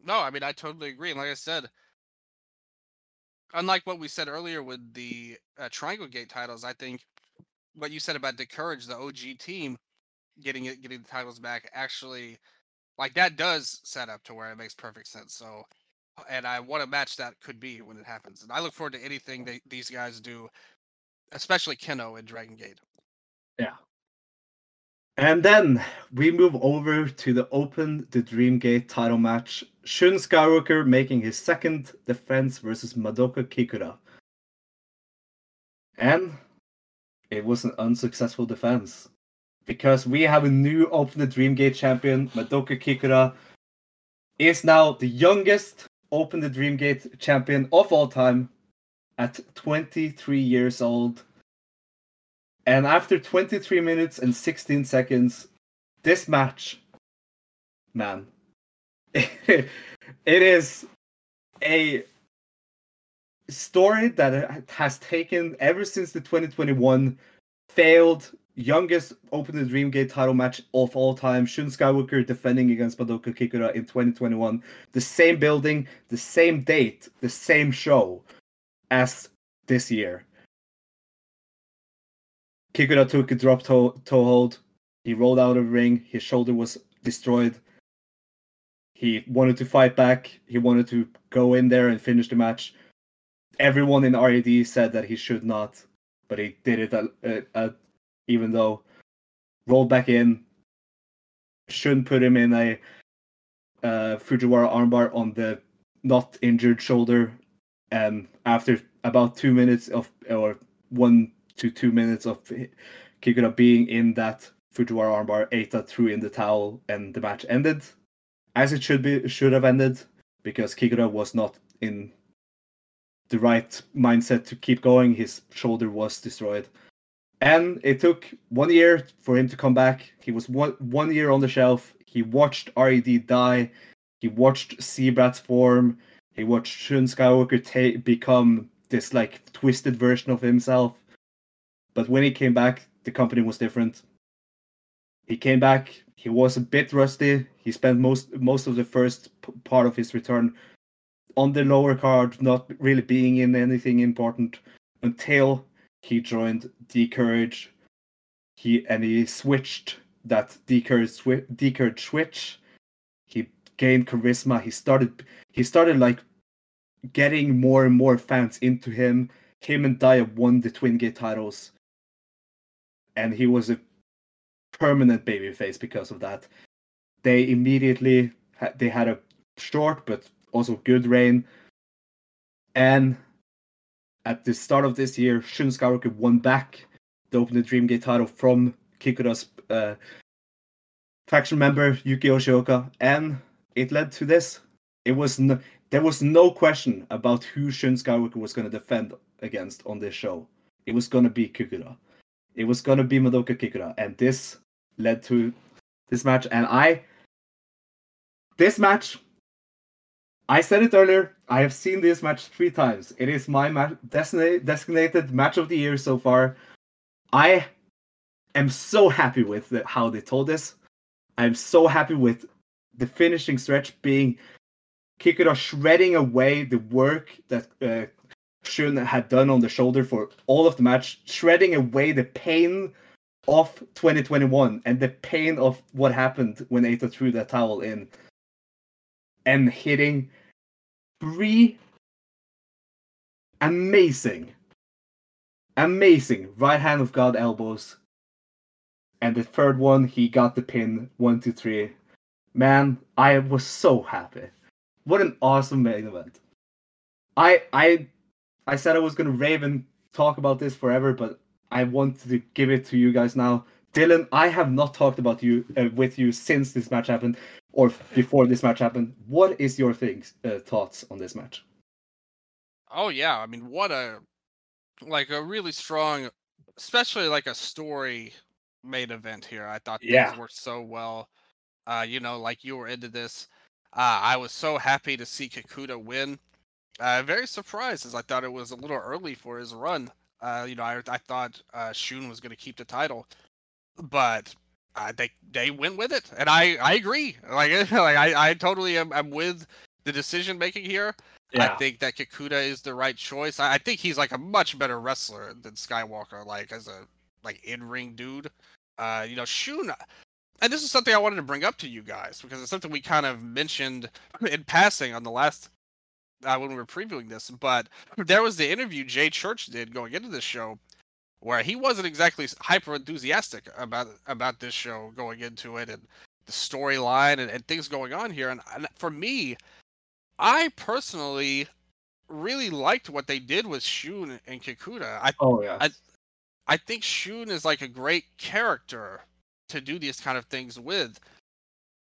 No, I mean I totally agree. And like I said, unlike what we said earlier with the uh, Triangle Gate titles, I think what you said about the Courage, the OG team, getting it, getting the titles back, actually, like that does set up to where it makes perfect sense. So, and I want a match that could be when it happens. And I look forward to anything that these guys do, especially Kenoh and Dragon Gate. And then we move over to the Open the Dream Gate title match. Shun Skywalker making his second defense versus Madoka Kikuta. And it was an unsuccessful defense. Because we have a new Open the Dream Gate champion, Madoka Kikuta, is now the youngest Open the Dream Gate champion of all time at 23 years old. And after 23 minutes and 16 seconds, this match, man, [LAUGHS] it is a story that has taken ever since the 2021 failed youngest Open the Dream Gate title match of all time. Shun Skywalker defending against Madoka Kikuta in 2021. The same building, the same date, the same show as this year. Kikuta took a drop toe, toe hold. He rolled out of the ring. His shoulder was destroyed. He wanted to fight back. He wanted to go in there and finish the match. Everyone in RED said that he should not, but he did it. At, at, at, even though rolled back in, shouldn't put him in a uh, Fujiwara armbar on the not injured shoulder. And after about two minutes of or one to two minutes of Kikuta being in that Fujiwara armbar, Eita threw in the towel and the match ended as it should be should have ended because Kikuta was not in the right mindset to keep going. His shoulder was destroyed. And it took one year for him to come back. He was one one year on the shelf. He watched RED die. He watched Z-Brat's form. He watched Shun Skywalker ta- become this like twisted version of himself. But when he came back, the company was different. He came back. He was a bit rusty. He spent most most of the first p- part of his return on the lower card, not really being in anything important until he joined D Courage. He and he switched that D Courage switch. He gained charisma. He started he started like getting more and more fans into him. Him and Dia won the Twin Gate titles, and he was a permanent babyface because of that. They immediately they had a short but also good reign, And at the start of this year, Shun Skywalker won back the Open the Dreamgate title from Kikuta's uh, faction member Yuki Yoshioka, and it led to this. It was there was no question about who Shun Skywalker was going to defend against on this show. It was going to be Kikuta. It was to be Madoka Kikuta, and this led to this match. And I, this match, I said it earlier. I have seen this match three times. It is my ma- designated match of the year so far. I am so happy with how they told this. I'm so happy with the finishing stretch being Kikuta shredding away the work that uh, Shun had done on the shoulder for all of the match, shredding away the pain of 2021 and the pain of what happened when Eita threw that towel in and hitting three amazing, amazing right hand of God elbows. And the third one, he got the pin one, two, three. Man, I was so happy. What an awesome main event. I I I said I was gonna rave and talk about this forever, but I wanted to give it to you guys now. Dylan, I have not talked about you uh, with you since this match happened or before this match happened. What is your things uh, thoughts on this match? Oh yeah, I mean, what a like a really strong, especially like a story main event here. I thought Yeah. things worked so well. Uh, you know, like you were into this. Uh, I was so happy to see Kikuta win. Uh, very surprised as I thought it was a little early for his run. Uh, you know, I I thought uh, Shun was going to keep the title, but uh, they they went with it, and I I agree. Like [LAUGHS] like I I totally am, am with the decision making here. I think that Kikuta is the right choice. I, I think he's like a much better wrestler than Skywalker, like as a like in ring dude. Uh, you know, Shun, and this is something I wanted to bring up to you guys because it's something we kind of mentioned [LAUGHS] in passing on the last uh, when we were previewing this. But [CLEARS THROAT] there was the interview Jay Church did going into this show, where he wasn't exactly hyper enthusiastic about about this show going into it and the storyline and, and things going on here. And, and for me, I personally really liked what they did with Shun and Kikuta. I Oh yeah. I- I think Shun is like a great character to do these kind of things with.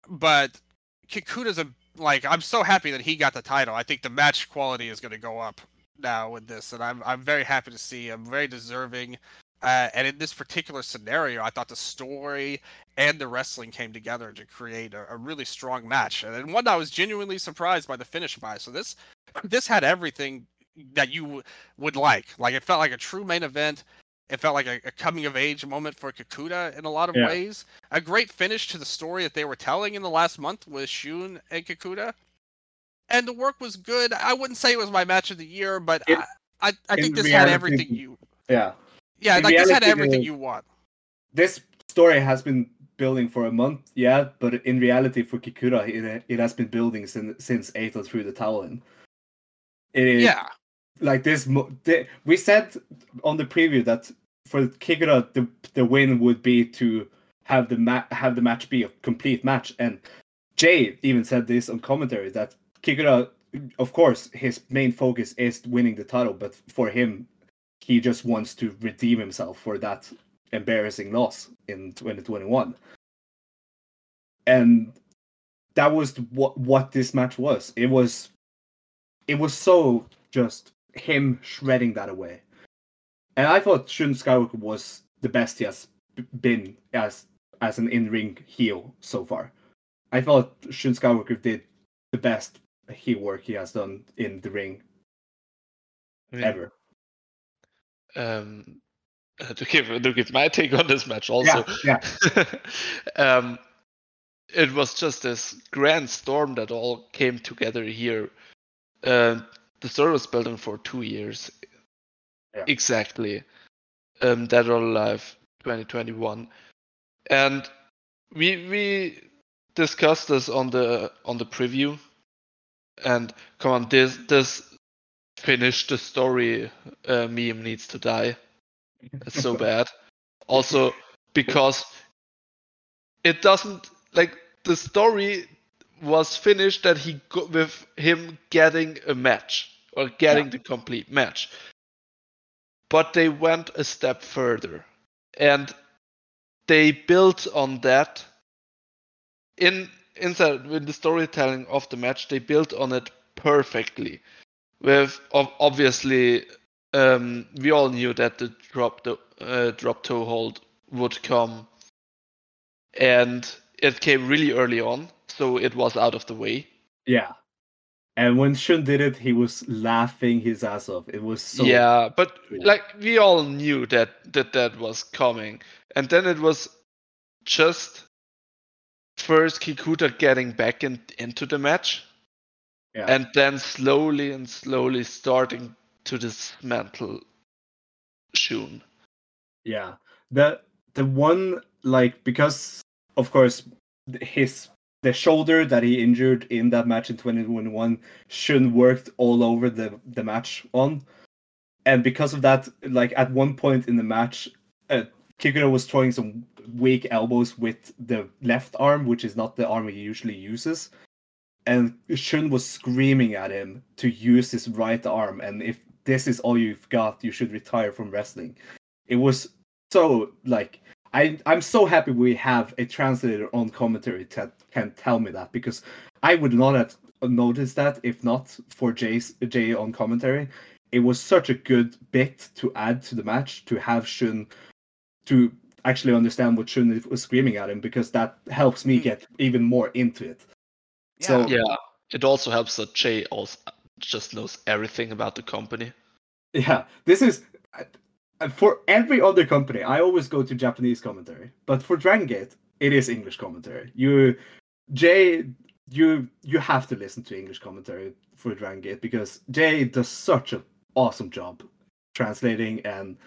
But Kikuta's a like I'm so happy that he got the title. I think the match quality is going to go up now with this, and I'm I'm very happy to see. I'm very deserving. Uh, and in this particular scenario, I thought the story and the wrestling came together to create a, a really strong match, and then one I was genuinely surprised by the finish by. So this this had everything that you w- would like. Like it felt like a true main event. It felt like a, a coming of age moment for Kikuta in a lot of Yeah. ways. A great finish to the story that they were telling in the last month with Shun and Kikuta. And the work was good. I wouldn't say it was my match of the year, but In- I, I, I think this had everything you Yeah. Yeah, in like this had everything you want. This story has been building for a month, yeah, but in reality for Kikuta it, it has been building since since Eita threw the towel in. It is Yeah. Like this we said on the preview that for Kikuta the the win would be to have the ma- have the match be a complete match. And Jay even said this on commentary that Kikuta of course his main focus is winning the title but for him he just wants to redeem himself for that embarrassing loss in 2021 and that was what what this match was. It was it was so just him shredding that away. And I thought Shun Skywalker was the best he has been as as an in-ring heel so far. I thought Shun Skywalker did the best heel work he has done in the ring ever. Um, uh, to give to give my take on this match also. yeah, [LAUGHS] um, it was just this grand storm that all came together here. Uh, the story was built building for two years, Yeah. exactly. Um, Dead or Alive 2021, and we we discussed this on the on the preview. And come on, this this finish the story uh, meme needs to die. It's so [LAUGHS] bad. Also because it doesn't like the story was finished that he got with him getting a match or getting the complete match. But they went a step further and they built on that. In inside in the storytelling of the match they built on it perfectly with obviously um, we all knew that the drop the uh, drop toe hold would come and it came really early on so it was out of the way Yeah. And when Shun did it, he was laughing his ass off. It was so yeah but cool. like we all knew that that that was coming and then it was just first kikuta getting back in, into the match Yeah. and then slowly and slowly starting to dismantle shun Yeah. The the one like because of course his the shoulder that he injured in that match in 2021 Shun worked all over the the match on. And because of that, like at one point in the match, uh, Kikuta was throwing some weak elbows with the left arm, which is not the arm he usually uses. And Shun was screaming at him to use his right arm. And if this is all you've got, you should retire from wrestling. It was so like I I'm so happy we have a translator on commentary that can tell me that because I would not have noticed that if not for Jay's Jay on commentary. It was such a good bit to add to the match to have Shun to actually understand what Shun was screaming at him because that helps me Hmm. get even more into it. So- yeah it also helps that jay also just knows everything about the company Yeah, this is for every other company. I always go to Japanese commentary, but for Dragon Gate, it is English commentary. You, Jay, you you have to listen to English commentary for Dragon Gate because Jay does such an awesome job translating and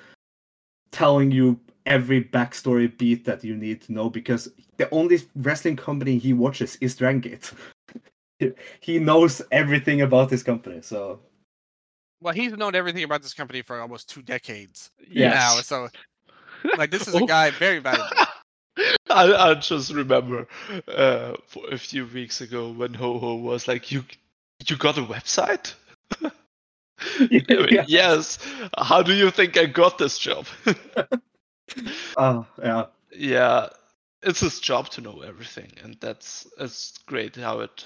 telling you every backstory beat that you need to know because the only wrestling company he watches is Dragon Gate. [LAUGHS] he knows everything about this company, so Well, he's known everything about this company for almost two decades Yes. now. So, [LAUGHS] like, this is a guy very valuable. [LAUGHS] I, I just remember uh, for a few weeks ago when Ho Ho was like, "You, you got a website?" [LAUGHS] Yeah. Yes. How do you think I got this job? Oh, yeah. yeah, it's his job to know everything, and that's it's great how it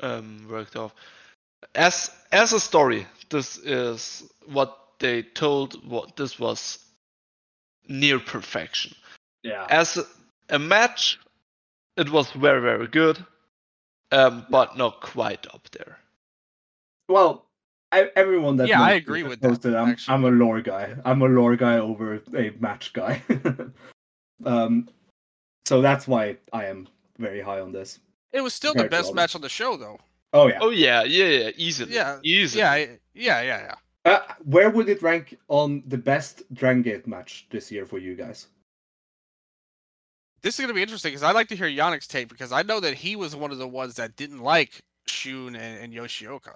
um, worked off. As as a story, this is what they told. What this was near perfection. Yeah. as a, a match, it was very very good, um, but not quite up there. Well, I, everyone that Yeah, I agree has with that, posted I'm. I'm a lore guy. I'm a lore guy over a match guy. [LAUGHS] um, so that's why I am very high on this. It was still the best match on the show, though. Oh yeah. Oh yeah, yeah, yeah, easily, Yeah, easily. Yeah, yeah, yeah, yeah. Uh, where would it rank on the best Dragon Gate match this year for you guys? This is going to be interesting because I'd like to hear Yannik's take because I know that he was one of the ones that didn't like Shun and, and Yoshioka.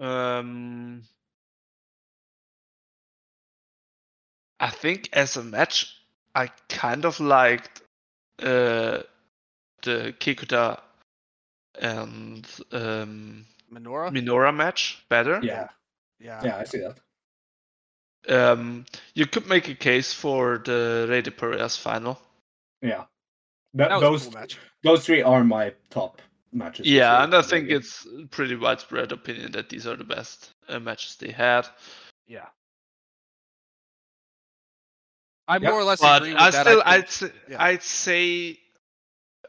Um, I think as a match, I kind of liked uh, the Kikuta and um, Minoura? Minoura match better. Yeah. Yeah. Yeah, I see that. Um, you could make a case for the Rey de Perez final. Yeah. Th- That those cool match. those three are my top matches. Yeah, year. and I think it's pretty widespread opinion that these are the best uh, matches they had. Yeah. I Yeah, more or less But agree with I that. still, I I'd say, yeah. I'd say,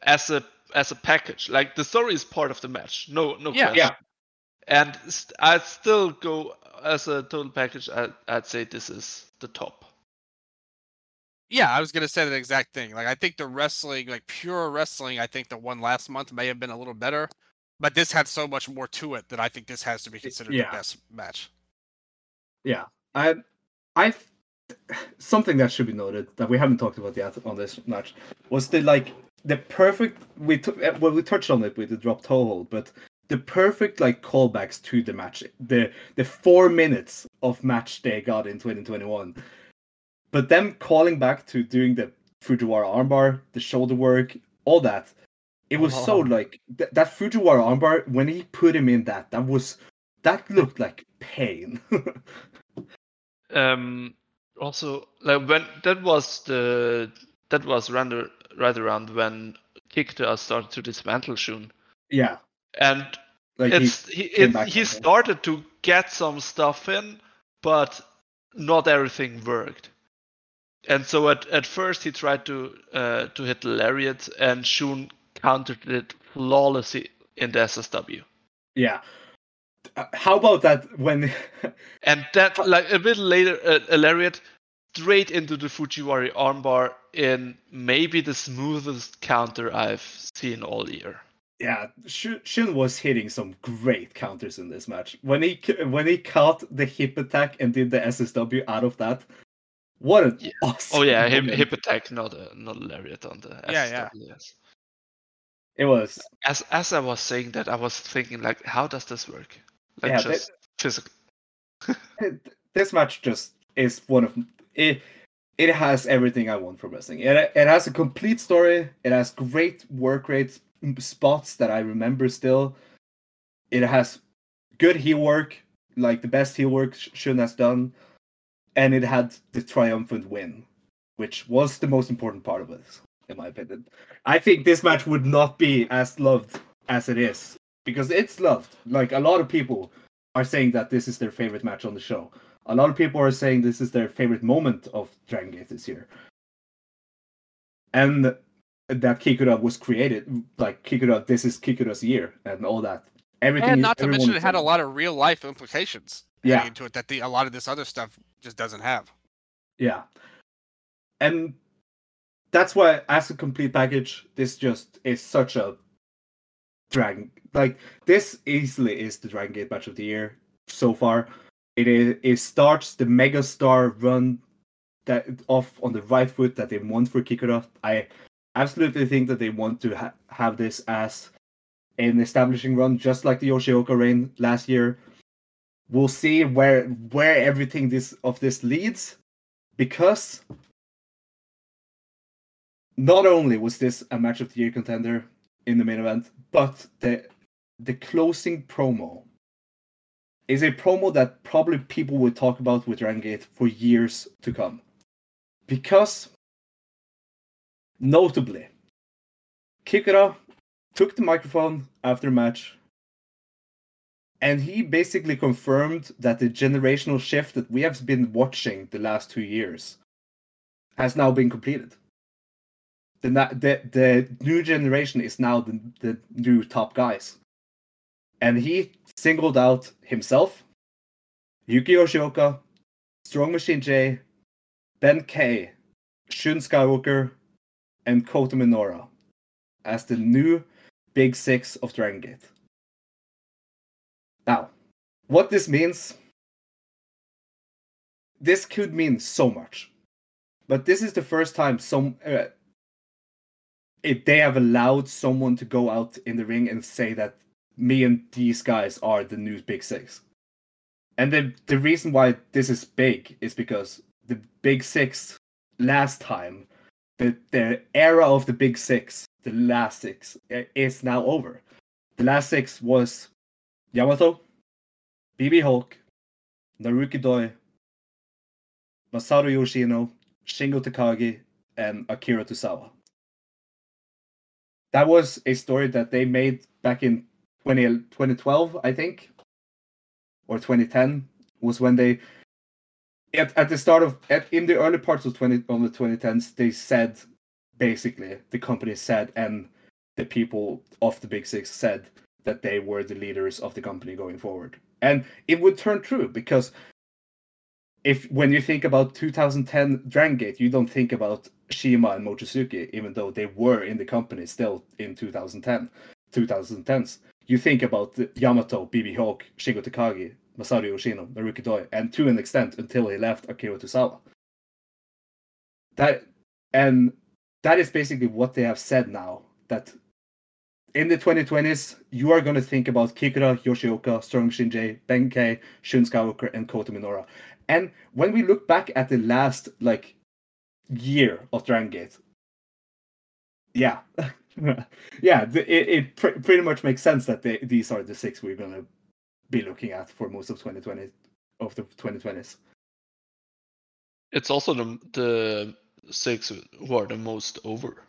as a as a package, like the story is part of the match. No, no Yeah. question. Yeah. And st- I'd still go as a total package. I'd, I'd say this is the top. Yeah, I was gonna say the exact thing. Like I think the wrestling, like pure wrestling, I think the one last month may have been a little better, but this had so much more to it that I think this has to be considered yeah. the best match. Yeah, I, I, something that should be noted that we haven't talked about yet on this match was the like the perfect. We took well, we touched on it with the drop toe hold, but the perfect like callbacks to the match. The the four minutes of match they got in 2021, but them calling back to doing the Fujiwara armbar, the shoulder work, all that. It was so Oh. like th- that Fujiwara armbar when he put him in that. That was that looked like pain. [LAUGHS] Um, also, like when that was the that was rather right around when Kikuta started to dismantle Shun, yeah, and like it's he came it, he it. started to get some stuff in, but not everything worked. And so at, at first he tried to uh, to hit the lariat, and Shun countered it flawlessly in the SSW. yeah. How about that when And that, [LAUGHS] like a bit later, uh, a lariat straight into the Fujiwara armbar in maybe the smoothest counter I've seen all year. yeah, Shun Shun was hitting some great counters in this match. When he when he caught the hip attack and did the SSW out of that, what an Yeah. awesome! Oh yeah, hip, hip attack, not a not a lariat on the Yeah, yeah. SSW, yes. It was As as I was saying that, I was thinking like, how does this work? Like Yeah, that- just physically. [LAUGHS] [LAUGHS] this match just is one of it. It has everything I want from wrestling. It it has a complete story. It has great work rate m- spots that I remember still. It has good heel work, like the best heel work Sh- Shun has done, and it had the triumphant win, which was the most important part of it, in my opinion. I think this match would not be as loved as it is because it's loved. Like a lot of people are saying that this is their favorite match on the show. A lot of people are saying this is their favorite moment of Dragon Gate this year. And that Kikuta was created, like Kikuta, this is Kikuta's year, and all that. Everything. And not to mention, it had a lot of real life implications Yeah. into it that the a lot of this other stuff just doesn't have. Yeah. And that's why, as a complete package, this just is such a Dragon. Like, this easily is the Dragon Gate match of the year so far. It is it starts the mega star run that off on the right foot that they want for Kikuta. I absolutely think that they want to ha- have this as an establishing run, just like the Yoshioka reign last year. We'll see where where everything this of this leads, because not only was this a match of the year contender in the main event, but the the closing promo is a promo that probably people will talk about with Dragon Gate for years to come. Because notably, Kikuta took the microphone after match and he basically confirmed that the generational shift that we have been watching the last two years has now been completed. The, the, the new generation is now the, the new top guys. And he singled out himself, Yuki Yoshioka, Strong Machine J, Ben K, Shun Skywalker, and Kota Minoura as the new Big Six of Dragon Gate. Now, what this means, this could mean so much, but this is the first time some uh, if they have allowed someone to go out in the ring and say that me and these guys are the new Big Six. And the the reason why this is big is because the Big Six last time, the the era of the Big Six, the last six, is now over. The last six was Yamato, BB Hulk, Naruki Doi, Masaru Yoshino, Shingo Takagi, and Akira Tosawa. That was a story that they made back in 20, 2012, I think, or 2010 was when they at, at the start of at, in the early parts of 20 on the 2010s they said basically the company said and the people of the big six said that they were the leaders of the company going forward and it would turn true because if when you think about 2010 Dragon Gate, you don't think about CIMA and Mochizuki, even though they were in the company still in 2010, 2010s. You think about Yamato, BB Hulk, Shingo Takagi, Masaru Yoshino, Naruki Doi, and to an extent until he left Akira Tosawa. That and that is basically what they have said now. That in the 2020s, you are going to think about Kikuta, Yoshioka, Strong Shinjay, Benkei, Shun Skywalker, and Kota Minoura. And when we look back at the last like year of Dragon Gate, yeah, [LAUGHS] [LAUGHS] yeah, the, it, it pr- pretty much makes sense that they, these are the six we're gonna be looking at for most of 2020 of the 2020s. It's also the the six who are the most over.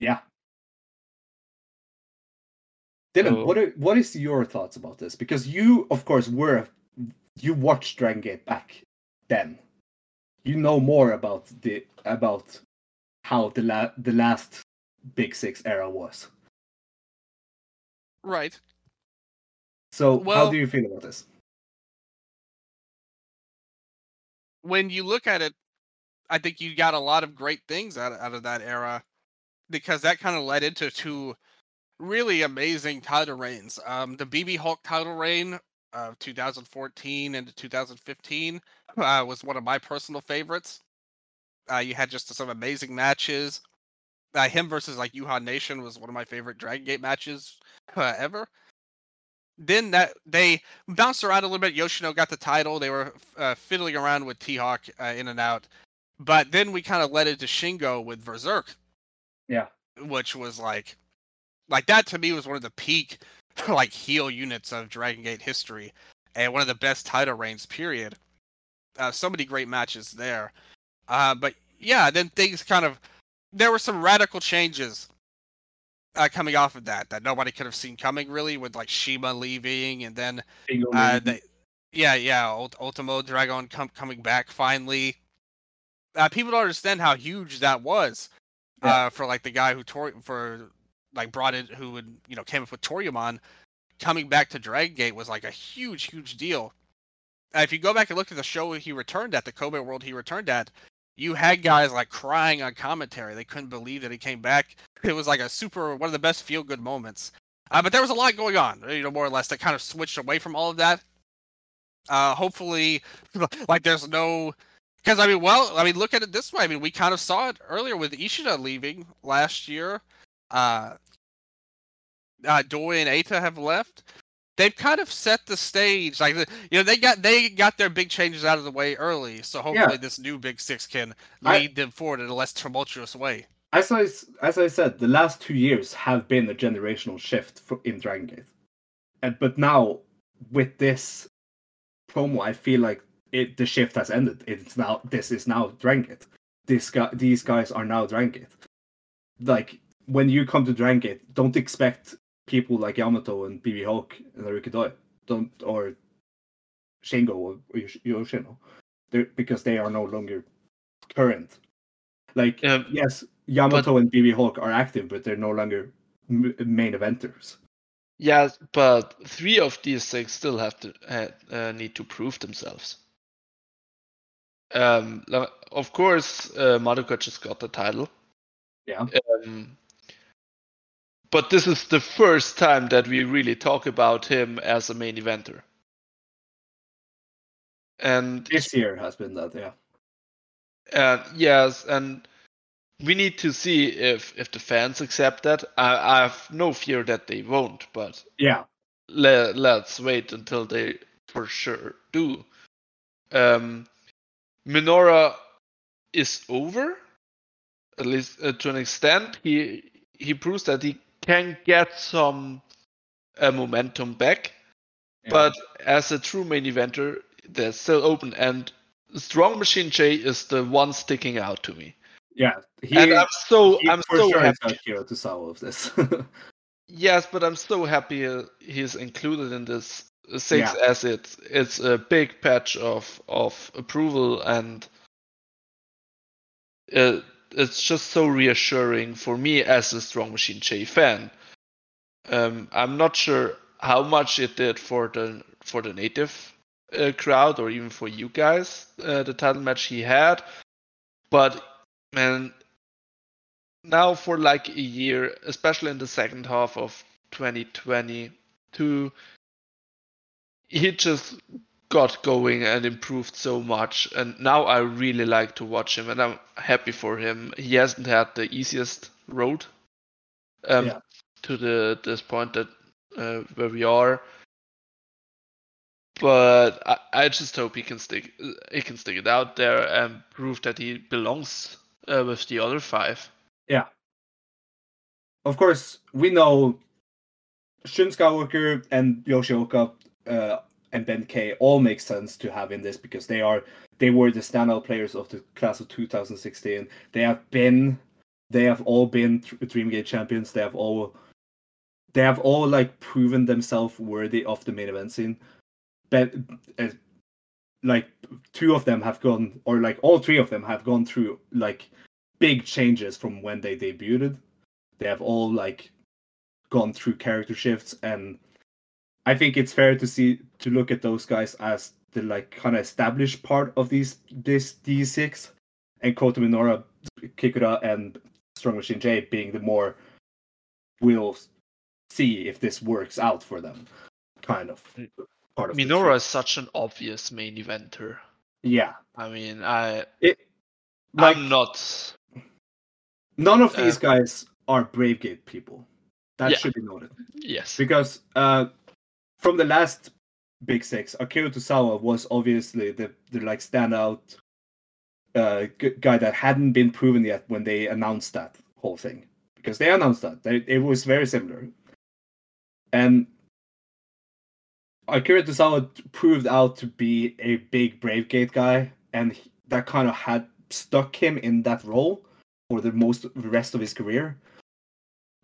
Yeah. Dylan, So- what are, what is your thoughts about this? Because you, of course, were you watched Dragon Gate back then. You know more about the about how the la- the last Big Six era was. Right. So how do you feel about this? when you look at it, I think you got a lot of great things out, out of that era because that kind of led into two really amazing title reigns. Um, the BB Hulk title reign of 2014 into 2015 uh, was one of my personal favorites. Uh, you had just some amazing matches. Uh, him versus like Yuhan Nation was one of my favorite Dragon Gate matches uh, ever. Then that they bounced around a little bit. Yoshino got the title. They were uh, fiddling around with T Hawk uh, in and out, but then we kind of led into Shingo with VerserK, Yeah. which was like, like that to me was one of the peak [LAUGHS] like heel units of Dragon Gate history, and one of the best title reigns. Period. Uh, so many great matches there, uh, but yeah, then things kind of there were some radical changes uh, coming off of that that nobody could have seen coming really with like CIMA leaving and then uh, they, yeah, yeah, Ult- Ultimo Dragon com- coming back finally. Uh, people don't understand how huge that was Yeah. uh, for like the guy who for like brought it, who would you know came up with Toryumon coming back to Dragon Gate was like a huge, huge deal. Uh, if you go back and look at the show he returned at, the Kobe World he returned at, you had guys like crying on commentary. They couldn't believe that he came back. [LAUGHS] It was like a super one of the best feel good moments. Uh, but there was a lot going on, you know, more or less that kind of switched away from all of that. Uh, hopefully, [LAUGHS] like there's no, because I mean, well, I mean, look at it this way. I mean, we kind of saw it earlier with Ishida leaving last year. Uh, uh, Doi and Eita have left. They've kind of set the stage, like you know, they got they got their big changes out of the way early. So hopefully, this new Big Six can I- lead them forward in a less tumultuous way. as I as I said, the last two years have been a generational shift for, in Dragon Gate, and but now with this promo, I feel like it the shift has ended. It's now this is now Dragon Gate. This guy, these guys are now Dragon Gate. Like when you come to Dragon Gate, don't expect people like Yamato and BB Hulk and Naruki Doi, don't or Shingo or, Yoshino, They're, because they are no longer current. Like yes, Yamato and BB Hulk are active, but they're no longer m- main eventers. Yes, but three of these six still have to uh, uh, need to prove themselves. Um, of course, uh, Madoka just got the title. Yeah. Um, but this is the first time that we really talk about him as a main eventer. And This year has been that, yeah. and yes, and we need to see if if the fans accept that. I, I have no fear that they won't, but Yeah, le- let's wait until they for sure do. Um, Minoura is over, at least uh, to an extent. He he proves that he can get some uh, momentum back, Yeah. but as a true main eventer, they're still open. And Strong Machine J is the one sticking out to me, yeah. He, and I'm so I'm so sure happy. Tozawa of this. [LAUGHS] Yes, but I'm so happy uh, he's included in this uh, six Yeah. as it's it's a big patch of of approval and uh, it's just so reassuring for me as a Strong Machine J fan. Um, I'm not sure how much it did for the for the native uh, crowd or even for you guys uh, the title match he had, but man, now for like a year, especially in the second half of 2022, he just got going and improved so much. And now I really like to watch him, and I'm happy for him. He hasn't had the easiest road um, Yeah. to the this point that uh, where we are. But I, I just hope he can stick he can stick it out there and prove that he belongs uh, with the other five. Yeah. of course, we know Shun Skywalker and Yoshioka uh, and Ben K all make sense to have in this because they are they were the standout players of the class of 2016. They have been they have all been Dreamgate champions. They have all they have all like proven themselves worthy of the main event scene. But uh, like two of them have gone or like all three of them have gone through like big changes from when they debuted. They have all like gone through character shifts and I think it's fair to see to look at those guys as the like kind of established part of these this D6 and Kota Minoura, Kikuta and Strong Machine J being the more we'll see if this works out for them kind of Mm. part of Minoura is such an obvious main eventer. Yeah. I mean, I It like I'm not. none of uh, these guys are Brave Gate people. That Yeah. should be noted. Yes. because uh, from the last Big Six, Akira Tozawa was obviously the, the like standout uh, guy that hadn't been proven yet when they announced that whole thing. Because they announced that they, it was very similar, and Akira Tozawa proved out to be a big Brave Gate guy, and he- that kind of had stuck him in that role for the most the rest of his career,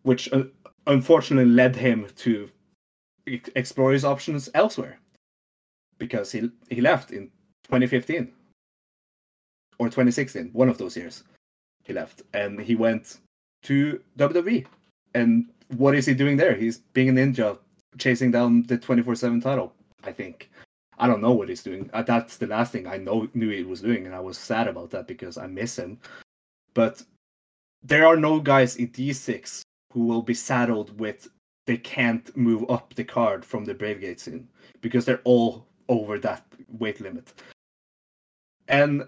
which uh, unfortunately led him to explore his options elsewhere. Because he he left in 2015 or 2016 one of those years he left. And he went to WWE and what is he doing there? He's being a ninja chasing down the 24/7 title I think. I don't know what he's doing. Uh, that's the last thing I know knew he was doing and I was sad about that because I miss him. But there are no guys in D6 who will be saddled with they can't move up the card from the Bravegate scene because they're all over that weight limit. And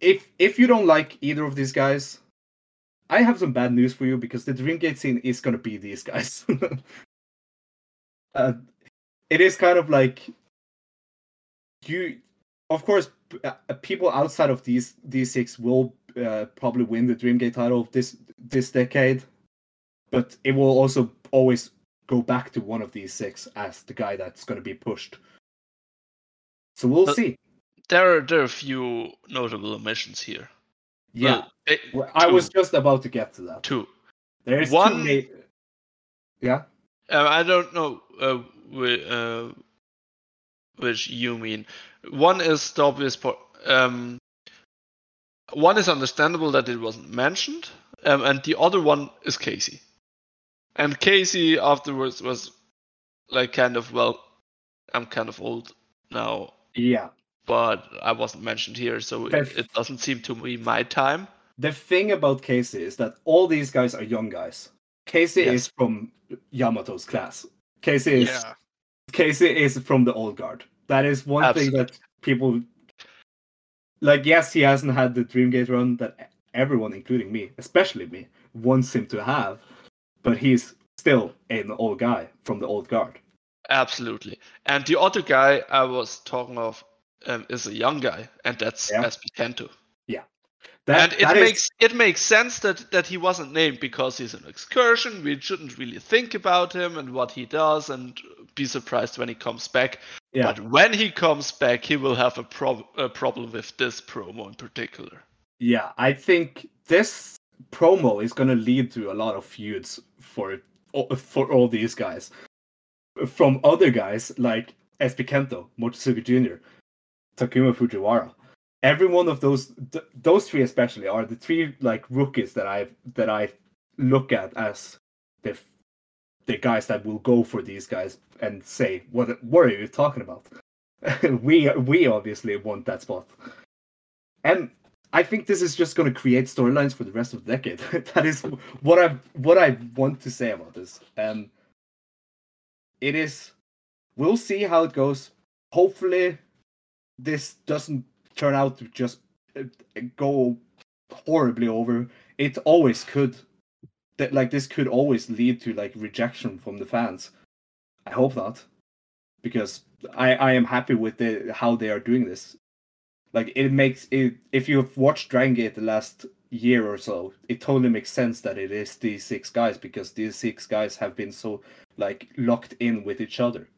if if you don't like either of these guys, I have some bad news for you because the Dream Dreamgate scene is gonna be these guys. [LAUGHS] uh, it is kind of like you, of course, uh, people outside of these these six will uh, probably win the Dreamgate title this this decade but it will also always go back to one of these six as the guy that's going to be pushed. So we'll But- see. There are there are a few notable omissions here. Yeah, Well, eh, Well, I was just about to get to that. two. There's One- two. Yeah, Uh, I don't know uh, whi- uh, which you mean. One is the obvious part. Um, one is understandable that it wasn't mentioned, um, and the other one is Casey. And Casey afterwards was like kind of well, I'm kind of old now, yeah. but I wasn't mentioned here, so it, it doesn't seem to be my time. The thing about Casey is that all these guys are young guys. Casey Yes. is from Yamato's class. Casey is Yeah. Casey is from the old guard. That is one thing that people like. Yes, he hasn't had the Dreamgate run that everyone, including me, especially me, wants him to have, but he's still an old guy from the old guard. Absolutely. And the other guy I was talking of um, is a young guy, and that's Yeah. SB Kento. That, and it that is- makes it makes sense that that he wasn't named because he's an excursion. We shouldn't really think about him and what he does, and be surprised when he comes back. yeah. But when he comes back, he will have a, prob- a problem with this promo in particular. Yeah, I think this promo is going to lead to a lot of feuds for for all these guys. From other guys like SB Kento, Mochizuki Jr., Takuma Fujiwara. Every one of those th- those three especially are the three like rookies that I that I look at as the the guys that will go for these guys and say what what are you talking about? [LAUGHS] we we obviously want that spot. And I think this is just going to create storylines for the rest of the decade. [LAUGHS] that is what I what I want to say about this. And it is we'll see how it goes. Hopefully this doesn't turn out to just uh, go horribly over. It always could that like this could always lead to like rejection from the fans. I hope not. Because I I am happy with the how they are doing this like it makes it if you've watched Dragon Gate the last year or so, it totally makes sense that it is these six guys because these six guys have been so like locked in with each other.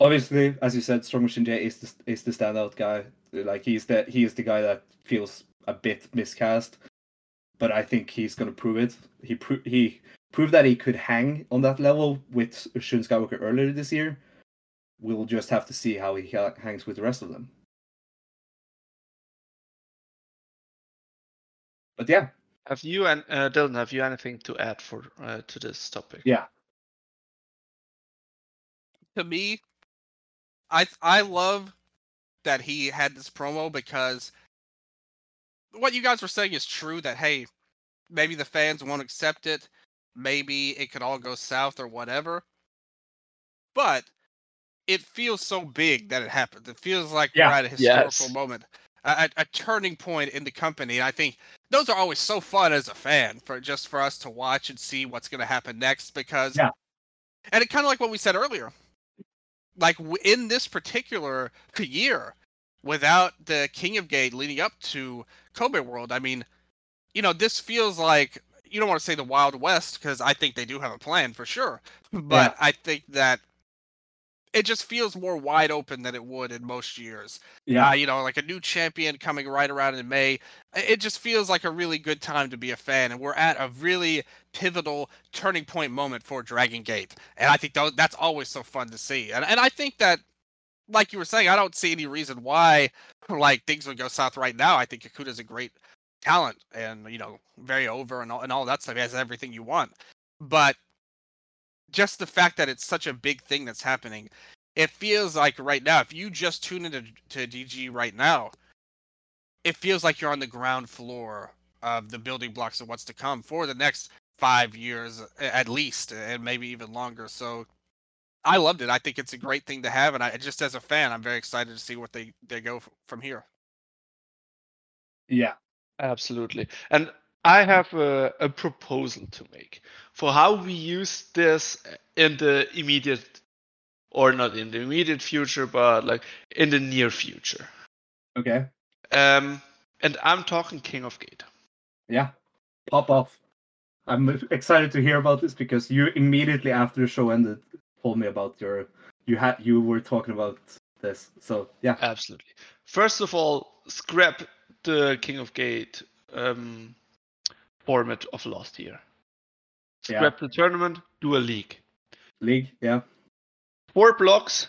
Obviously, as you said, Strong Machine J is the, is the standout guy. Like he's the he is the guy that feels a bit miscast, but I think he's gonna prove it. He pro- he proved that he could hang on that level with Shun Skywalker earlier this year. We'll just have to see how he ha- hangs with the rest of them. But yeah, Have you and uh, Dylan? Have you anything to add for uh, to this topic? yeah, to me, I I love that he had this promo because what you guys were saying is true. That hey, maybe the fans won't accept it, maybe it could all go south or whatever. But it feels so big that it happened. It feels like Yeah. we're at a historical Yes. moment, a, a, turning point in the company. And I think those are always so fun as a fan for just for us to watch and see what's going to happen next because Yeah. and it kind of like what we said earlier like w- in this particular year without the king of gate leading up to kobe world i mean you know this feels like you don't want to say the wild west because i think they do have a plan for sure but i think that it just feels more wide open than it would in most years yeah, uh, you know, like a new champion coming right around in May. It just feels like a really good time to be a fan, and we're at a really pivotal turning point moment for Dragon Gate, and I think that's always so fun to see. And and I think that, like you were saying, I don't see any reason why [LAUGHS] like things would go south right now. I think Kikuta's a great talent, and you know, very over and all and all that stuff. He has everything you want, but just the fact that it's such a big thing that's happening it feels like right now, if you just tune into to DG right now, it feels like you're on the ground floor of the building blocks of what's to come for the next five years at least, and maybe even longer. So I loved it. I think it's a great thing to have, and I just as a fan, I'm very excited to see what they they go from here. yeah. Absolutely. And I have a, a proposal to make for how we use this in the immediate, or not in the immediate future, but like in the near future. Okay, Um, and I'm talking King of Gate. yeah. Pop off. I'm excited to hear about this because you immediately after the show ended told me about your you had you were talking about this. So yeah, Absolutely. First of all, scrap the King of Gate um, format of last year. Yeah. Scrap the tournament, do a league. league. Yeah. Four blocks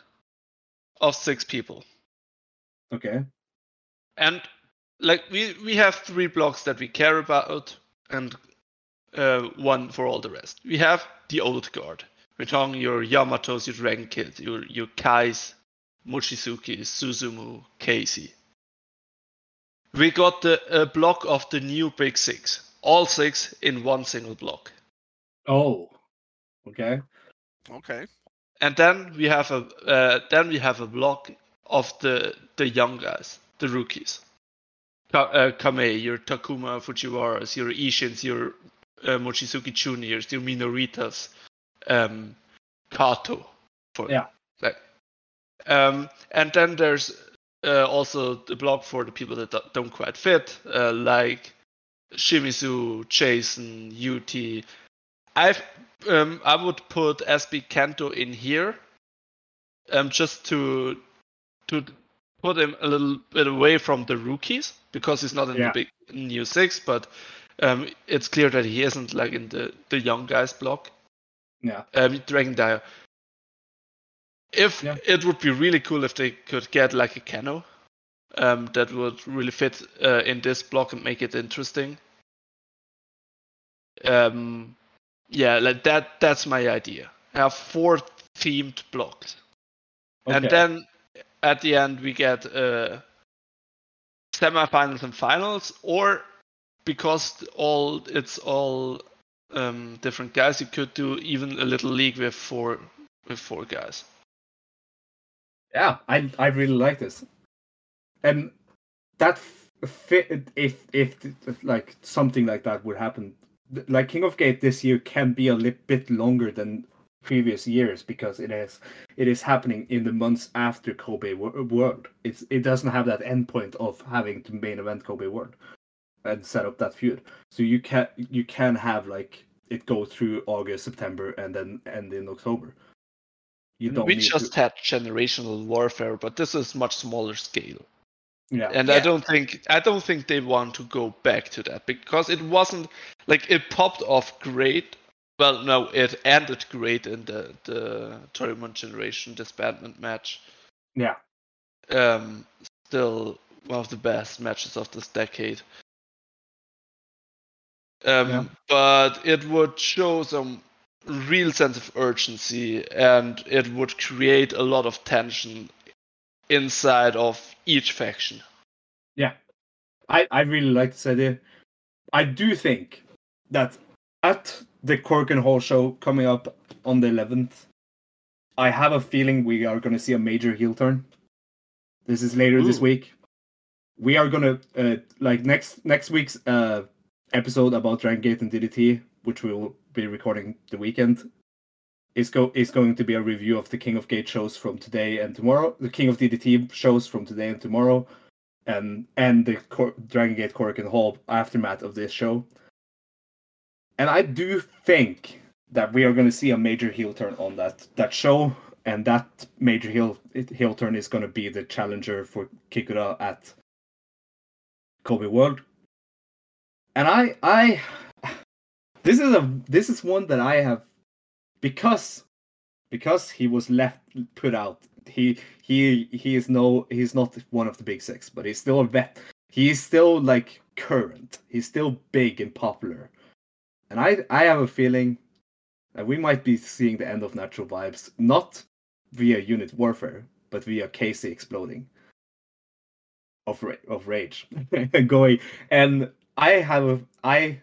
of six people. Okay. and like we we have three blocks that we care about and uh, one for all the rest we have the old guard we're talking your yamatos your dragon kid your your kais mochizuki Susumu casey we got the uh, block of the new big six all six in one single block Oh. Okay. Okay. and then we have a uh, then we have a block of the the young guys, the rookies. Ka- uh, Kamei, your Takuma Fujiwaras, your Ishins, your uh, Mochizuki Juniors, your Minoritas, um, Kato, for Yeah. like, um, and then there's uh, also the block for the people that do- don't quite fit, uh, like Shimizu, Jason, UT. I've um, I would put SB Kento in here, um, just to to put him a little bit away from the rookies because he's not in Yeah. the big new six, but um, it's clear that he isn't like in the the young guys block. Yeah. Um, Dragon Dia. If Yeah. it would be really cool if they could get like a Kano, um, that would really fit uh, in this block and make it interesting. Um, yeah, like that. That's my idea. Have four themed blocks, and then at the end we get uh, semifinals and finals, or because all it's all um, different guys, you could do even a little league with four with four guys. Yeah, I I really like this, and that fit if if like something like that would happen. Like King of Gate this year can be a little bit longer than previous years because it is it is happening in the months after Kobe World. It's it doesn't have that endpoint of having to main event Kobe World. and set up that feud. So you can you can have like it go through August, September, and then end in October. You don't we just to, had generational warfare, but this is much smaller scale. Yeah And I don't think I don't think they want to go back to that because it wasn't like it popped off great. Well, no, it ended great in the the tournament generation disbandment match. yeah Um, still one of the best matches of this decade. Um, Yeah. but it would show some real sense of urgency and it would create a lot of tension inside of each faction. Yeah, I, I really like this idea. I do think that at the Korakuen Hall show coming up on the 11th, I have a feeling we are going to see a major heel turn. This is later this week. We are going to uh, like next next week's uh, episode about Dragon Gate and DDT, which we will be recording the weekend. Is go is going to be a review of the King of Gate shows from today and tomorrow, the King of DDT shows from today and tomorrow, and and the Cor- Dragon Gate Korakuen Hall aftermath of this show. And I do think that we are going to see a major heel turn on that that show, and that major heel heel turn is going to be the challenger for Kikuta at Kobe World. And I I this is a this is one that I have because because he was left put out. He he he is no he's not one of the big six, but he's still a vet. He's still like current. He's still big and popular. And I I have a feeling that we might be seeing the end of natural vibes, not via unit warfare, but via Casey exploding of ra- of rage [LAUGHS] going. And I have a I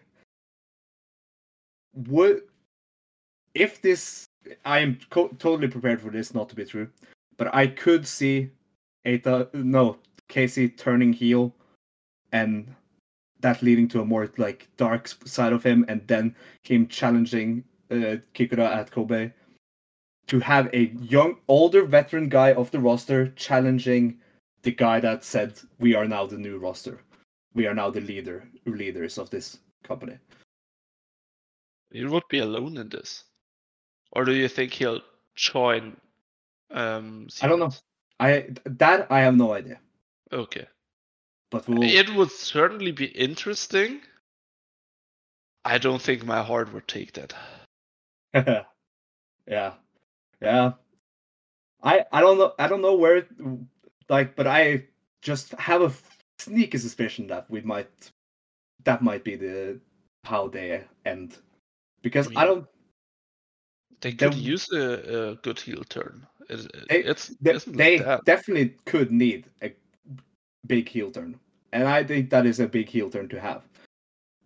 would if this I am co- totally prepared for this not to be true, but I could see Eta no Casey turning heel and that leading to a more like dark side of him and then him challenging uh, Kikuta at Kobe to have a young older veteran guy of the roster challenging the guy that said we are now the new roster. We are now the leader leaders of this company. You would be alone in this, or do you think he'll join? Um, I don't know. I that i have no idea Okay, but we'll it would certainly be interesting. I don't think my heart would take that. [LAUGHS] yeah yeah i i don't know i don't know where it, like but i just have a sneaky suspicion that we might that might be the how they end because i mean, don't They could Then- use a, a good heel turn. It, They- it's they, like they definitely could need a big heel turn and i think that is a big heel turn to have.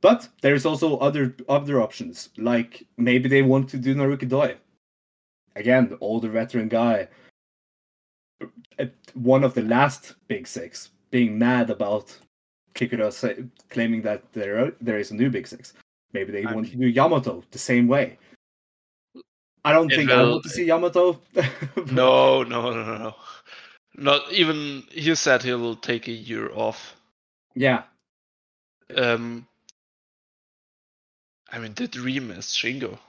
But there's also other other options like maybe they want to do naruki doi. Again the older veteran guy. One of the last big six being mad about kikuta say, claiming that there are, there is a new big six. Maybe they I want to do yamato the same way i don't It think i want to see yamato No, no, no, no, no. Not even. He said he will take a year off. yeah Um, I mean, the dream is Shingo.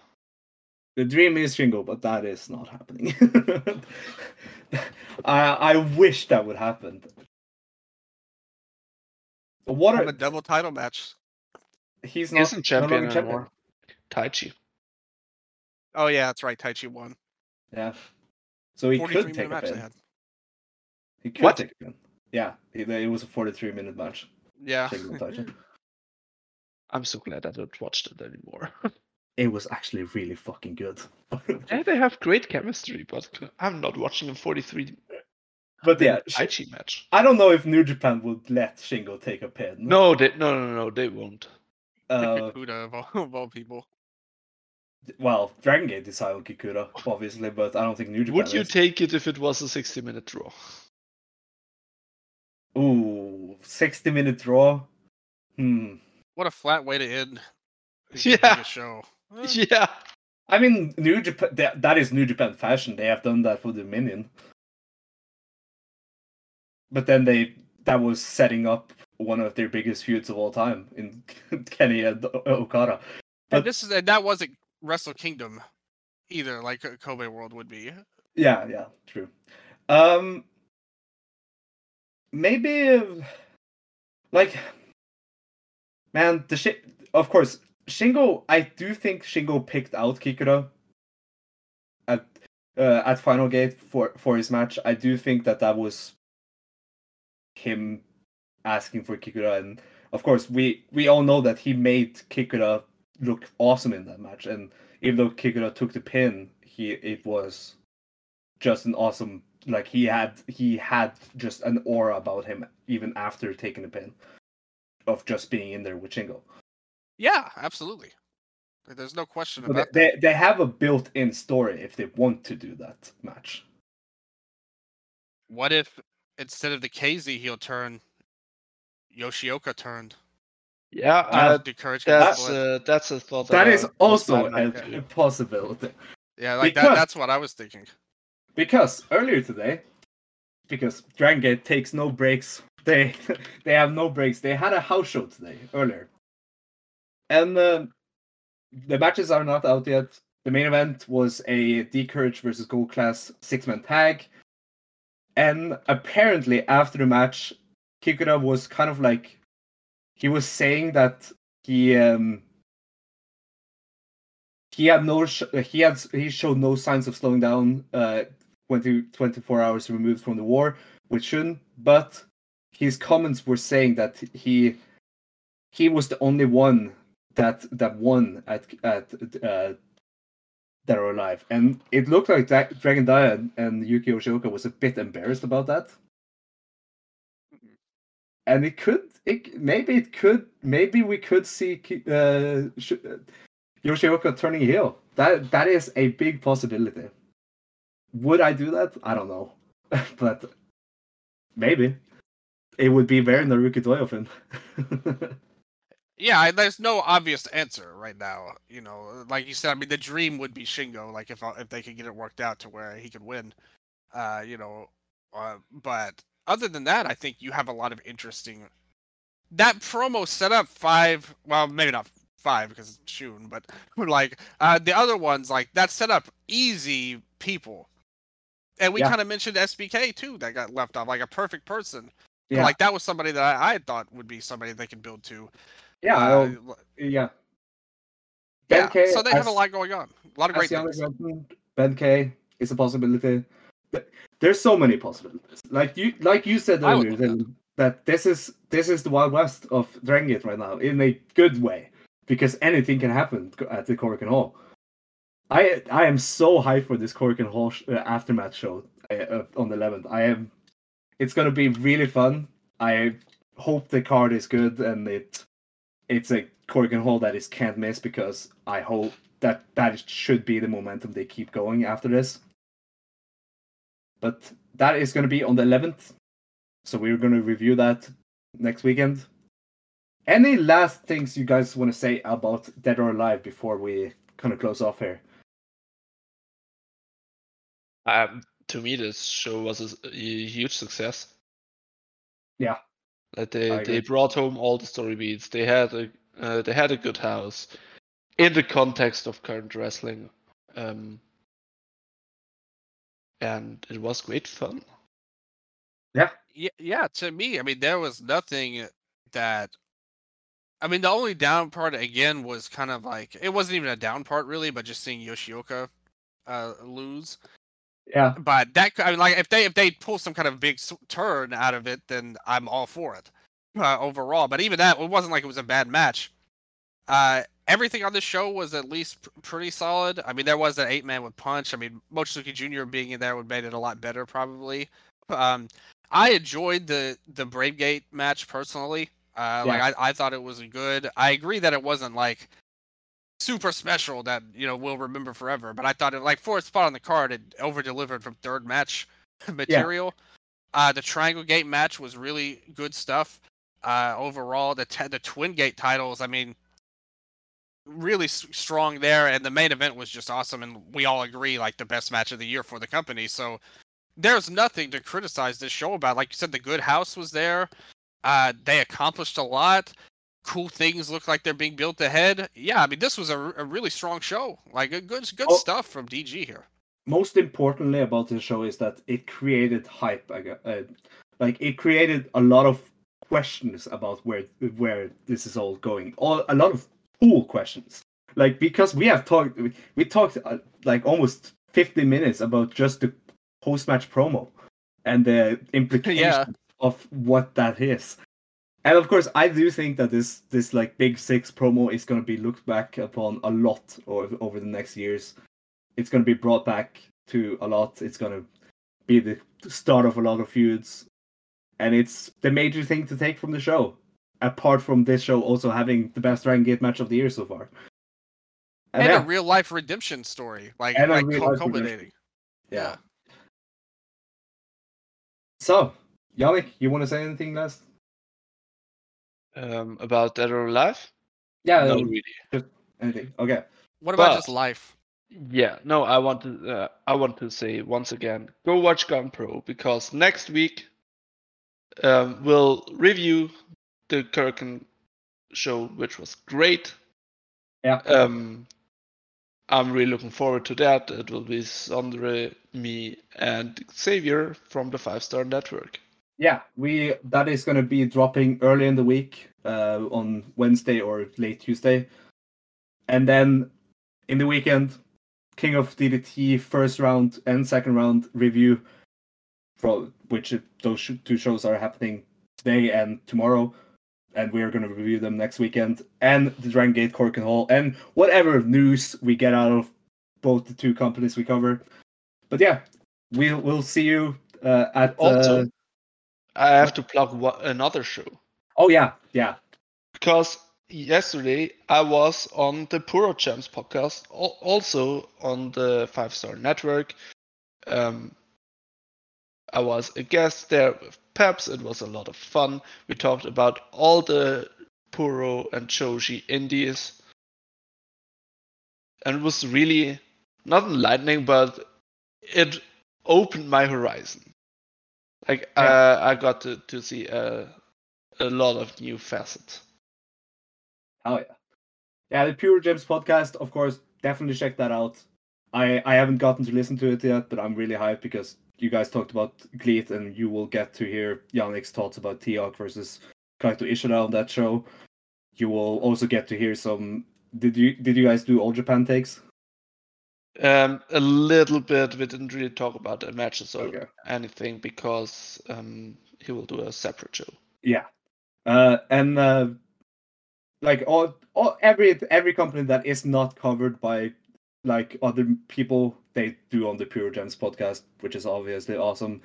The dream is Shingo, but that is not happening. [LAUGHS] I I wish that would happen. What Have are a double title match. he's He not isn't champion longer anymore. Taichi. Oh yeah, that's right. Taichi won. Yeah. So he could take a pin. He could What? take a pin. Yeah, it, it was a 43 minute match. Yeah. Shingo and Taichi. I'm so glad I don't watch it anymore. [LAUGHS] It was actually really fucking good. [LAUGHS] yeah, they have great chemistry, but I'm not watching a 43 but yeah, Sh- Taichi match. I don't know if New Japan would let Shingo take a pin. No, they no no no they won't. Uh, Kikuta of all, of all people. Well, Dragon Gate is Silent Kikuta, obviously, but I don't think New Japan Would you is. take it if it was a 60 minute draw? Ooh, 60 minute draw. Hmm. What a flat way to end. the [LAUGHS] Yeah. show. [LAUGHS] Yeah. I mean, New Japan. That, that is New Japan fashion. They have done that for Dominion. But then they that was setting up one of their biggest feuds of all time in [LAUGHS] Kenny and Okada. But and this is and that wasn't Wrestle Kingdom either, like uh, Kobe World would be. yeah, yeah, true. Um, maybe uh, like, man, the shit. Of course, Shingo. I do think Shingo picked out Kikuta at uh, at Final Gate for for his match. I do think that that was him asking for Kikuta, and of course, we we all know that he made Kikuta look awesome in that match. And even though Kikuta took the pin, he it was just an awesome like he had he had just an aura about him even after taking the pin of just being in there with Shingo. Yeah, absolutely. There's no question about they, they they have a built-in story if they want to do that match. What if instead of the KZ heel turn, Yoshioka turned? Yeah, Uh, to encourage that's people? uh, that's a thought. That is I- also I- a, a possibility. yeah, like that. That's what I was thinking. Because earlier today, because Dragon Gate takes no breaks, [LAUGHS] they they have no breaks. They had a house show today earlier, and uh, the matches are not out yet. The main event was a D Courage versus Gold Class six man tag, and apparently after the match, Kikuta was kind of like he was saying that he um he had no he had he showed no signs of slowing down uh 20, 24 hours removed from the war which shouldn't but his comments were saying that he he was the only one that that won at at uh that are alive. And it looked like that dragon Dia and, yuki Yoshioka was a bit embarrassed about that and it could it maybe it could maybe we could see uh, Yoshioka turning heel. That that is a big possibility. Would I do that? I don't know, [LAUGHS] but maybe it would be very Naruki Doi of him. Yeah, there's no obvious answer right now. You know, like you said, I mean, the dream would be Shingo. Like if uh, if they could get it worked out to where he could win, uh, you know. Uh, but other than that, I think you have a lot of interesting. That promo set up five. Well, maybe not five because it's Shun, but [LAUGHS] like uh, the other ones, like that set up easy people. And we Yeah. kind of mentioned SBK too, that got left off, like a perfect person. yeah, Like that was somebody that I, I thought would be somebody they could build to. yeah, Uh, well, l- yeah. yeah, K so they have a lot going on. A lot of great things. Ben K is a possibility. There's so many possibilities. Like you, like you said earlier, that, that this is this is the wild west of Dragon Gate right now in a good way because anything can happen at the Korakuen Hall. I I am so hyped for this Korakuen Hall sh- uh, aftermath show uh, uh, on the 11th. I am. It's gonna be really fun. I hope the card is good and it it's a Korakuen Hall that is can't miss because I hope that that should be the momentum they keep going after this. But that is going to be on the 11th, so we're going to review that next weekend. Any last things you guys want to say about Dead or Alive before we kind of close off here? Um, to me, this show was a huge success. Yeah. That they they brought home all the story beats. They had a uh, they had a good house in the context of current wrestling, um, and it was great fun. Yeah, yeah. Yeah, To me, I mean, there was nothing that. I mean, the only down part again was kind of like it wasn't even a down part really, but just seeing Yoshioka uh, lose. Yeah, But that, I mean, like if they if they pull some kind of big turn out of it, then I'm all for it uh, overall. But even that, it wasn't like it was a bad match. Uh, everything on this show was at least pr- pretty solid. I mean, there was an eight man with punch. I mean, Mochizuki Jr. being in there would have made it a lot better probably. Um, I enjoyed the the Brave Gate match personally. Uh, like I, I thought it was good. I agree that it wasn't like super special that you know we'll remember forever. But I thought it like for a spot on the card, it over delivered from third match [LAUGHS] material. Uh, the Triangle Gate match was really good stuff. Uh, overall, the t- the Twin Gate titles, I mean, really s- strong there, and the main event was just awesome, and we all agree like the best match of the year for the company. So there's nothing to criticize this show about. Like you said, the Good House was there. Uh, they accomplished a lot. Cool things look like they're being built ahead. Yeah, I mean, this was a, a really strong show. Like good good Oh. stuff from DG here. most importantly about this show is that it created hype. Uh, like it created a lot of questions about where where this is all going. All a lot of cool questions. Like because we have talked, we, we talked uh, like almost fifty minutes about just the post match promo and the [LAUGHS] implications of what that is. And of course, I do think that this this like big six promo is going to be looked back upon a lot over, over the next years. It's going to be brought back to a lot. It's going to be the start of a lot of feuds, and it's the major thing to take from the show. Apart from this show also having the best Dragon Gate match of the year so far, And, yeah, a real life redemption story, like And like real cul- culminating. yeah. So, Yannik, you want to say anything last? Um, about Dead or Alive? Yeah, no, really. Just anything. Okay. What about But- just life? Yeah, no, I want to. Uh, I want to say once again, go watch GanPro because next week um, we'll review the Korakuen show, which was great. Yeah. Um, I'm really looking forward to that. It will be Sondre, me, and Xavier from the Five Star Network. Yeah, we that is going to be dropping early in the week uh, on Wednesday or late Tuesday, and then in the weekend, King of DDT first round and second round review, for which those two shows are happening today and tomorrow, and we are going to review them next weekend, and the Dragon Gate Korakuen Hall, and whatever news we get out of both the two companies we cover. But yeah, we'll we'll see you uh, at Also, uh, I have to plug one, another show. Oh yeah, yeah. because yesterday I was on the Puro Champs podcast, also on the Five Star Network. Um, I was a guest there with Peps. It was a lot of fun. We talked about all the Puro and Joshi indies, and it was really not enlightening, but it opened my horizon. Like Yeah. uh, I got to, to see a, a lot of new facets. Oh yeah. Yeah, the Pure Gems podcast, of course, definitely check that out. I I haven't gotten to listen to it yet, but I'm really hyped because you guys talked about GLEAT and you will get to hear Yannik's thoughts about T-Hawk versus Kaito Ishida on that show. You will also get to hear some did you did you guys do all Japan takes? Um, a little bit. We didn't really talk about the matches or Okay. anything because um, he will do a separate show. Yeah. Uh and uh like all, all every every company that is not covered by like other people they do on the Pure Gems podcast, which is obviously awesome.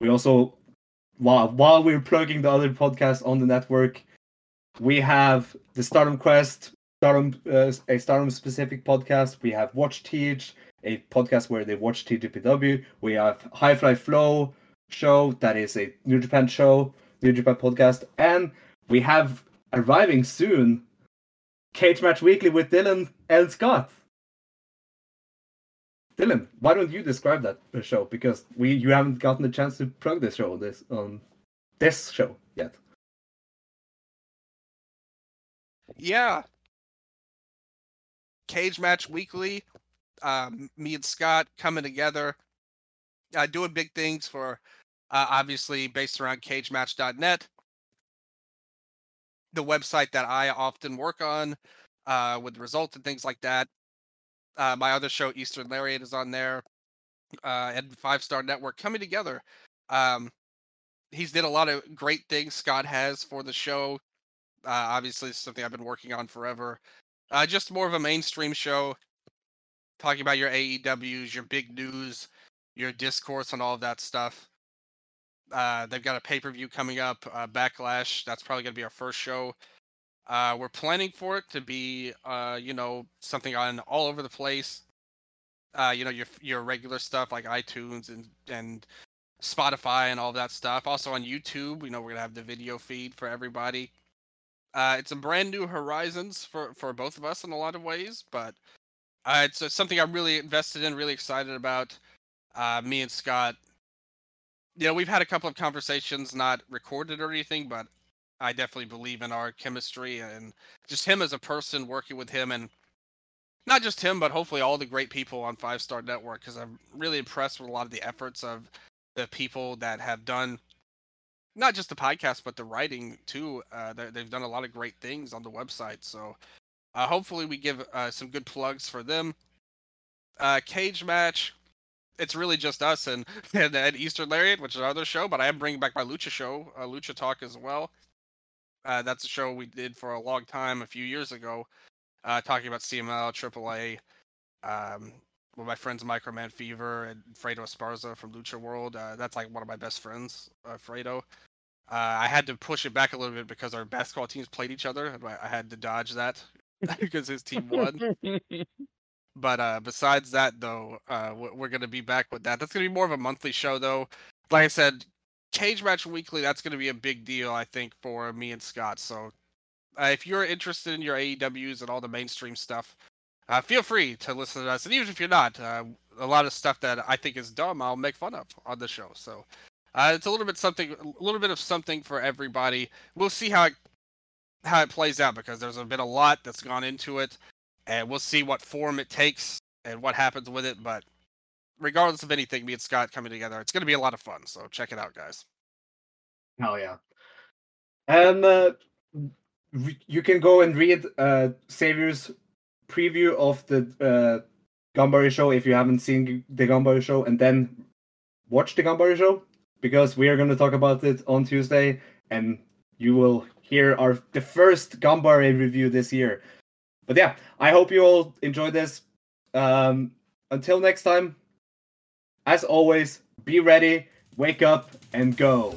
We also while while we're plugging the other podcasts on the network, we have the Stardom Quest, Stardom uh, a Stardom specific podcast. We have Watch Teach, a podcast where they watch TJPW. We have High Fly Flow show that is a New Japan show, New Japan podcast, and we have arriving soon Cage Match Weekly with Dylan and Scott. Dylan, why don't you describe that show? Because we you haven't gotten the chance to plug this show this on this show yet. Yeah. Cage match weekly. Um, me and Scott coming together, uh, doing big things for, uh, obviously based around CageMatch.net, the website that I often work on, uh, with results and things like that. Uh, my other show, Eastern Lariat, is on there, uh, and Five Star Network coming together. Um, he's did a lot of great things. Scott has for the show. Uh, obviously, something I've been working on forever. Uh, just more of a mainstream show, talking about your AEWs, your big news, your discourse, and all of that stuff. Uh, they've got a pay per view coming up, uh, Backlash. That's probably going to be our first show. Uh, we're planning for it to be, uh, you know, something on all over the place. Uh, you know, your your regular stuff like iTunes and and Spotify and all that stuff. Also on YouTube, you know, we're gonna have the video feed for everybody. Uh, it's a brand new horizons for for both of us in a lot of ways, but uh, it's uh, something I'm really invested in, really excited about. Uh, me and Scott, you know, we've had a couple of conversations, not recorded or anything, but I definitely believe in our chemistry and just him as a person, working with him, and not just him, but hopefully all the great people on Five Star Network. Because I'm really impressed with a lot of the efforts of the people that have done not just the podcast, but the writing too. Uh, they've done a lot of great things on the website. So uh, hopefully we give uh, some good plugs for them. Uh, cage match. It's really just us and, [LAUGHS] and, Eastern Lariat, which is our another show, but I am bringing back my Lucha show, uh, Lucha Talk as well. Uh, that's a show we did for a long time a few years ago, uh, talking about CMLL, AAA, um, with my friends Microman Fever and Fredo Esparza from Lucha World. Uh, that's like one of my best friends, uh, Fredo. Uh, I had to push it back a little bit because our basketball teams played each other. I had to dodge that [LAUGHS] because his team won. [LAUGHS] but uh, besides that, though, uh, we're going to be back with that. That's going to be more of a monthly show, though. Like I said, Cage Match Weekly, that's going to be a big deal, I think, for me and Scott. So uh, if you're interested in your AEWs and all the mainstream stuff, uh, feel free to listen to us. And even if you're not, uh, a lot of stuff that I think is dumb, I'll make fun of on the show. So uh, it's a little bit something, a little bit of something for everybody. We'll see how it how it plays out because there's been a lot that's gone into it, and we'll see what form it takes and what happens with it. But regardless of anything, me and Scott coming together, it's going to be a lot of fun. So check it out, guys. Hell yeah! And uh, you can go and read uh, Xavier's preview of the uh, Ganbare show if you haven't seen the Ganbare show, and then watch the Ganbare show because we are going to talk about it on Tuesday, and you will hear our the first Ganbare review this year. But yeah, I hope you all enjoyed this. Um, until next time, as always, be ready, wake up, and go.